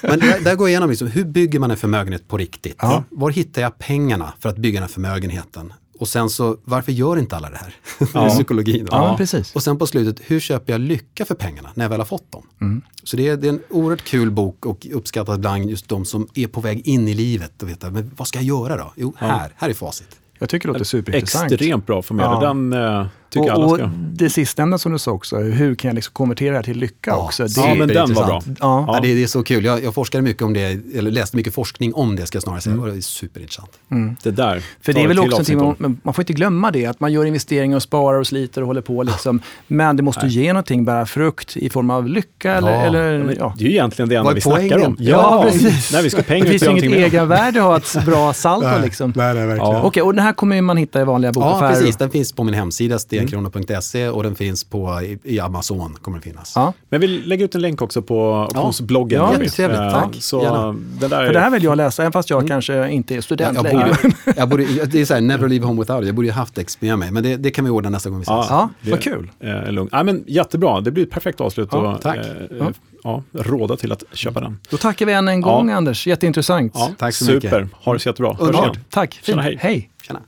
*laughs* Men där, där går jag igenom liksom, hur bygger man en förmögenhet på riktigt? Var hittar jag pengarna för att bygga den här förmögenheten? Och sen så, varför gör inte alla det här? *laughs* Ja. psykologin. Ja, precis. Och sen på slutet, hur köper jag lycka för pengarna när jag väl har fått dem? Mm. Så det är, det är, en oerhört kul bok och uppskattat bland just de som är på väg in i livet och vet, men vad ska jag göra då? Jo, här, här är facit. Jag tycker det låter superintressant. Extremt bra förmedlad. Ja. Den eh, tycker och, alla ska... Och det sistnämnda som du sa också, hur kan jag liksom konvertera det här till lycka ja. också? Det ja, men den var bra. Ja. ja det, det, är så kul. Jag, jag forskade mycket om det, eller läste mycket forskning om det ska jag snarare säga, mm. det är superintressant. Mm. Det där. För det är väl också någonting, man, man får inte glömma det, att man gör investeringar och sparar och sliter och håller på liksom. Men det måste Nej. ge någonting, bära frukt i form av lycka eller... eller ja. Det är ju egentligen det enda vi poängen? snackar om. Ja, precis. Nej, vi ska pengar det finns inget egenvärde att ha ett bra saldo liksom. Nej, nej, verkligen. Ja. Okej, och den här kommer man hitta i vanliga bokaffärer? Ja, precis. Den finns på min hemsida, stenkronor.se och den finns på, i, i Amazon. kommer den finnas. Ja. Men vi lägger ut en länk också på optionsbloggen. Ja, jättetrevligt. Tack. Så det där För det här vill jag läsa, även fast jag mm. kanske inte är student jag, jag längre. Borde, jag borde, det är så här, never leave home without it. Jag borde ju haft X med mig, men det, det kan vi ordna nästa gång vi ses. Ja, ja vad kul. Eh. Ja, men jättebra, det blir ett perfekt avslut. Ja, och, tack. Eh, ja, råda till att köpa den. Då tackar vi än en gång Anders, jätteintressant. Ja, tack så Super. mycket. Super, ha det så jättebra. Underbart. Tack, fint. Tjena, hej. hej. Tjena.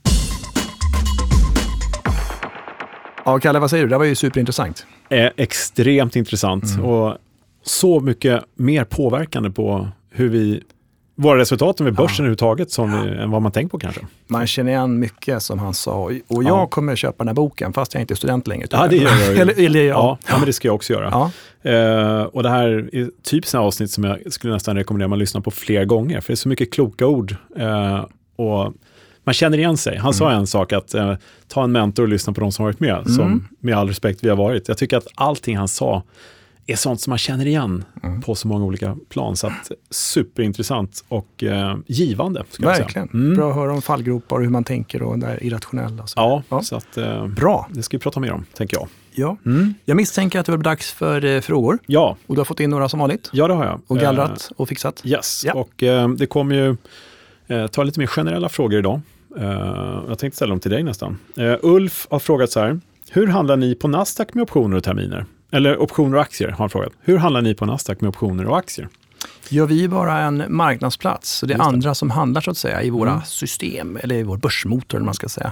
Ja, Kalle, vad säger du? Det var ju superintressant. Eh, extremt intressant mm. och så mycket mer påverkande på hur vi våra resultat med börsen ja. överhuvudtaget som ja. än vad man tänkt på kanske. Man känner igen mycket som han sa och jag ja. kommer köpa den här boken fast jag inte är student längre. Ja, det gör jag *laughs* eller, eller, ja. Ja, men det ska jag också göra. Uh, och det här är typ sådana avsnitt som jag skulle nästan rekommendera man lyssnar på fler gånger för det är så mycket kloka ord. Uh, och man känner igen sig. Han mm. sa en sak att uh, ta en mentor och lyssna på de som varit med, mm. som med all respekt vi har varit. Jag tycker att allting han sa är sånt som man känner igen mm. på så många olika plan. Så att, superintressant och eh, givande. Verkligen. Mm. Bra att höra om fallgropar och hur man tänker och det irrationella. Så. Ja, ja, så att, eh, Bra. det ska vi prata mer om, tänker jag. Ja. Mm. Jag misstänker att det var dags för eh, frågor. Ja. Och du har fått in några som vanligt. Ja, det har jag. Och gallrat och fixat. Yes, ja. och eh, det kommer ju eh, ta lite mer generella frågor idag. Eh, jag tänkte ställa dem till dig nästan. Eh, Ulf har frågat så här. Hur handlar ni på Nasdaq med optioner och terminer? Eller optioner och aktier har han frågat. Hur handlar ni på Nasdaq med optioner och aktier? Ja, vi är bara en marknadsplats. Så det är andra som handlar så att säga i våra mm. system, eller i vår börsmotor man ska säga.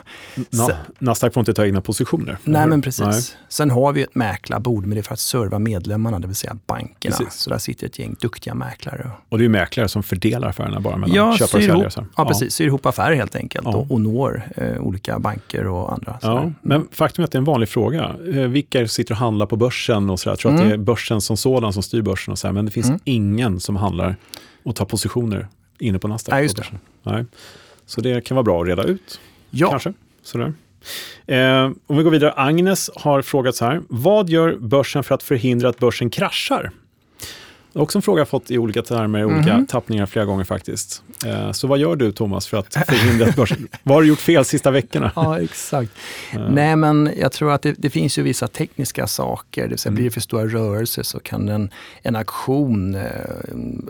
Na, Nasdaq får inte ta egna positioner? Nej, men precis. Nej. Sen har vi ett mäklarbord, men det är för att serva medlemmarna, det vill säga bankerna. Precis. Så där sitter ett gäng duktiga mäklare. Och det är mäklare som fördelar affärerna bara mellan ja, köpare och säljare? Ja, ja, precis. Syr ihop affärer helt enkelt ja. och, och når eh, olika banker och andra. Ja, men faktum är att det är en vanlig fråga. Eh, vilka sitter och handlar på börsen och så där? Jag tror mm. att det är börsen som sådan som styr börsen och så här, men det finns mm. ingen som handlar och tar positioner inne på Nasdaq. Nej, just det. Nej. Så det kan vara bra att reda ut. Ja. Kanske. Sådär. Eh, om vi går vidare. Agnes har frågat så här. Vad gör börsen för att förhindra att börsen kraschar? Det är också en fråga jag fått i olika termer, mm -hmm. olika mhm. tappningar flera gånger faktiskt. Eh, så vad gör du Thomas för att förhindra att börsen... vad har du gjort fel sista veckorna? *laughs* Ja, exakt. Uh. Nej, men jag tror att det, det, finns ju vissa tekniska saker. Det vill säga, mm. Blir det för stora rörelser så kan en, en aktion eh,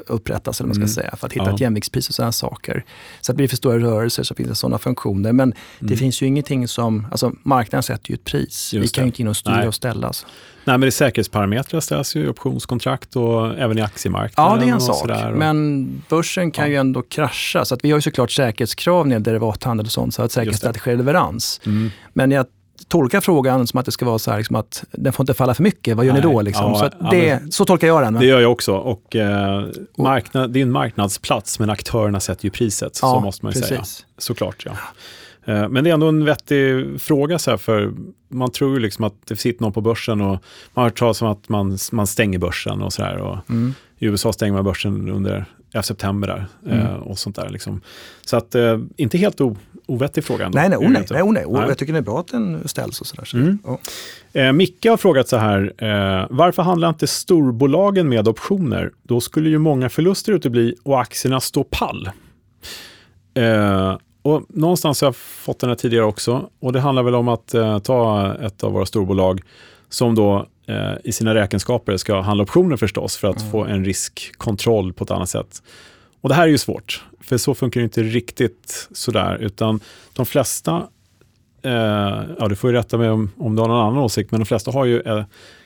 upprättas, eller man ska mm. säga, för att hitta ja. ett jämviktspris och sådana saker. Så att blir det för stora rörelser så finns det sådana funktioner. Men mm. det finns ju ingenting som... Alltså marknaden sätter ju ett pris. Just Vi kan ju inte in och styra Nej. och ställa. Alltså. Nej, men det är säkerhetsparametrar ställs ju i optionskontrakt och även i aktiemarknaden. Ja, det är en sak. Och... Men börsen kan ja. ju ändå krascha. Så att vi har ju såklart säkerhetskrav när det gäller derivathandel och sånt, så att säkerställa sker leverans. Mm. Men jag tolkar frågan som att det ska vara så här, liksom att den får inte falla för mycket. Vad gör Nej, ni då? Liksom? Ja, så, det, ja, men, så tolkar jag den. Det gör jag också. Och, eh, marknad, det är en marknadsplats, men aktörerna sätter ju priset. så måste man ju precis. säga. Såklart, ja. Eh, men det är ändå en vettig fråga, så här, för man tror ju liksom att det sitter någon på börsen och man har hört talas om att man, man stänger börsen och sådär. Mm. I USA stänger man börsen under september där, mm. Eh, och sånt där. Liksom. Så att, eh, inte helt o, ovettig fråga. Ändå. Nej, nej, oh, nej, nej, oh, nej. jag tycker det är bra att den ställs och sådär. Så. Mm. Ja. Eh, Micke har frågat så här, eh, varför handlar inte storbolagen med optioner? Då skulle ju många förluster utebli och aktierna stå pall. Eh, och någonstans har jag fått den här tidigare också. Och det handlar väl om att eh, ta ett av våra storbolag som då eh, i sina räkenskaper ska handla optioner förstås för att mm. få en riskkontroll på ett annat sätt. Och det här är ju svårt, för så funkar det inte riktigt sådär, utan de flesta eh, ja du får ju rätta mig om, om du har någon annan åsikt, men de flesta har ju eh,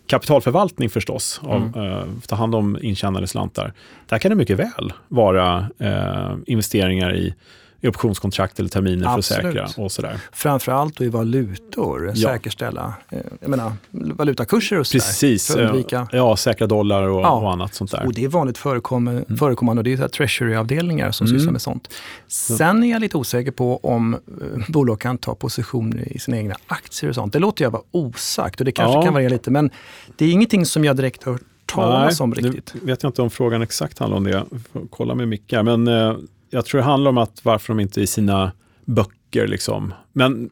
kapitalförvaltning förstås, av, mm. eh, ta hand om intjänade slantar. Där kan det mycket väl vara eh, investeringar i i optionskontrakt eller terminer Absolut. för att säkra och sådär. Framförallt i valutor, ja. säkerställa eh, jag menar, valutakurser och sådär. Precis, undvika... ja, säkra dollar och, ja. och, annat sånt där. Och det är vanligt förekommande, mm. förekommande och det är treasury-avdelningar som mm. sysslar med sånt. Sen är jag lite osäker på om eh, bolag kan ta positioner i sina egna aktier och sånt. Det låter jag vara osagt och det kanske ja. kan variera lite men det är ingenting som jag direkt har hört talas om riktigt. Nu vet jag inte om frågan exakt handlar om det. Får kolla med Micke. Men eh, jag tror det handlar om att varför de inte i sina böcker, liksom. men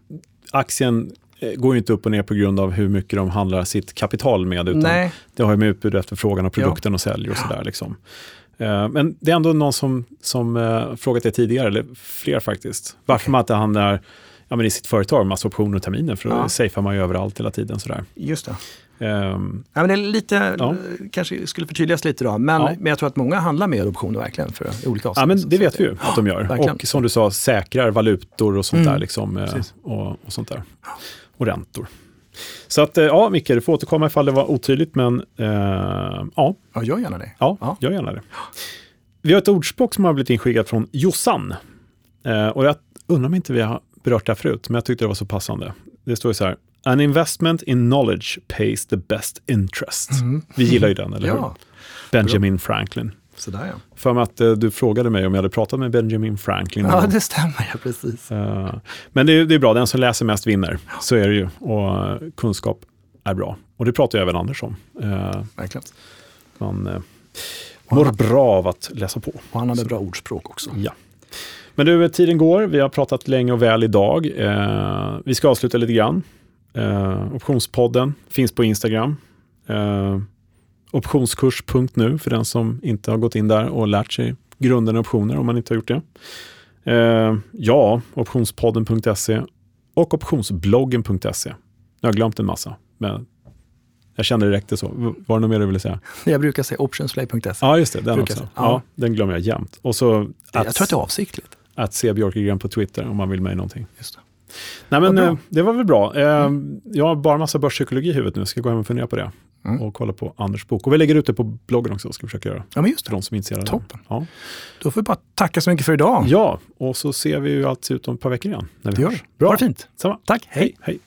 aktien eh, går ju inte upp och ner på grund av hur mycket de handlar sitt kapital med, utan Nej. det har ju med utbud och efterfrågan och produkten ja. och säljer och sådär. Liksom. Eh, men det är ändå någon som, som uh, frågat det tidigare, eller fler faktiskt. Varför man inte handlar ja, men i sitt företag, massa optioner och terminer, för då ja. safear man ju överallt hela tiden. Sådär. Just det. Um, ja, men det är lite, ja. kanske skulle förtydligas lite då, men, ja. men jag tror att många handlar med optioner verkligen för olika. Ja, men det vet vi ju att de gör. Verkligen. Och som du sa, säkrar valutor och sånt mm. där. Liksom, eh, och, och, sånt där. Och räntor. Så att, eh, ja, Micke, du får återkomma ifall det var otydligt, men uh, ja. Ja, gör gärna det. Ja, ja, gör gärna det. Vi har ett ordspråk som har blivit inskickat från Jossan. Uh, och jag undrar om inte vi har berört det här förut, men jag tyckte det var så passande. Det står ju så här, An investment in knowledge pays the best interest. Mm. Vi gillar ju den, eller hur? Benjamin Franklin. Sådär ja. För att uh, du frågade mig om jag hade pratat med Benjamin Franklin. Ja, det stämmer ja, precis. Uh, men det är, det är bra, den som läser mest vinner. Ja. Så är det ju. Och uh, kunskap är bra. Och det pratar ju även Anders om. Verkligen. Man mår bra av att läsa på. Och han hade Så. bra ordspråk också. Ja. Men du, tiden går. Vi har pratat länge och väl idag. vi ska avsluta lite grann. Uh, optionspodden finns på Instagram. Uh, optionskurs.nu för den som inte har gått in där och lärt sig grunden optioner om man inte har gjort det. Uh, ja, optionspodden.se och optionsbloggen.se. Jag har glömt en massa, men jag kände det räckte så. Var det något mer du ville säga? Jag brukar säga optionsplay.se. Ja, just det. Den också. Ja. ja. den glömmer jag jämt. Och så jag tror att det är avsiktligt. Att se Björkegren på Twitter om man vill mig någonting. Just det. Nej men eh, det var väl bra. Eh, mm. Jag har bara massa börspsykologi i huvudet nu, ska gå hem och fundera på det. Mm. Och kolla på Anders bok. Och vi lägger ut det på bloggen också, ska vi försöka göra. Ja men just det. För de som är intresserade. Toppen. Ja. Då får vi bara tacka så mycket för idag. Ja, och så ser vi ju allt ut om ett par veckor igen. När vi det gör vi. Bra. Ha det fint. Samma. Tack, hej. hej.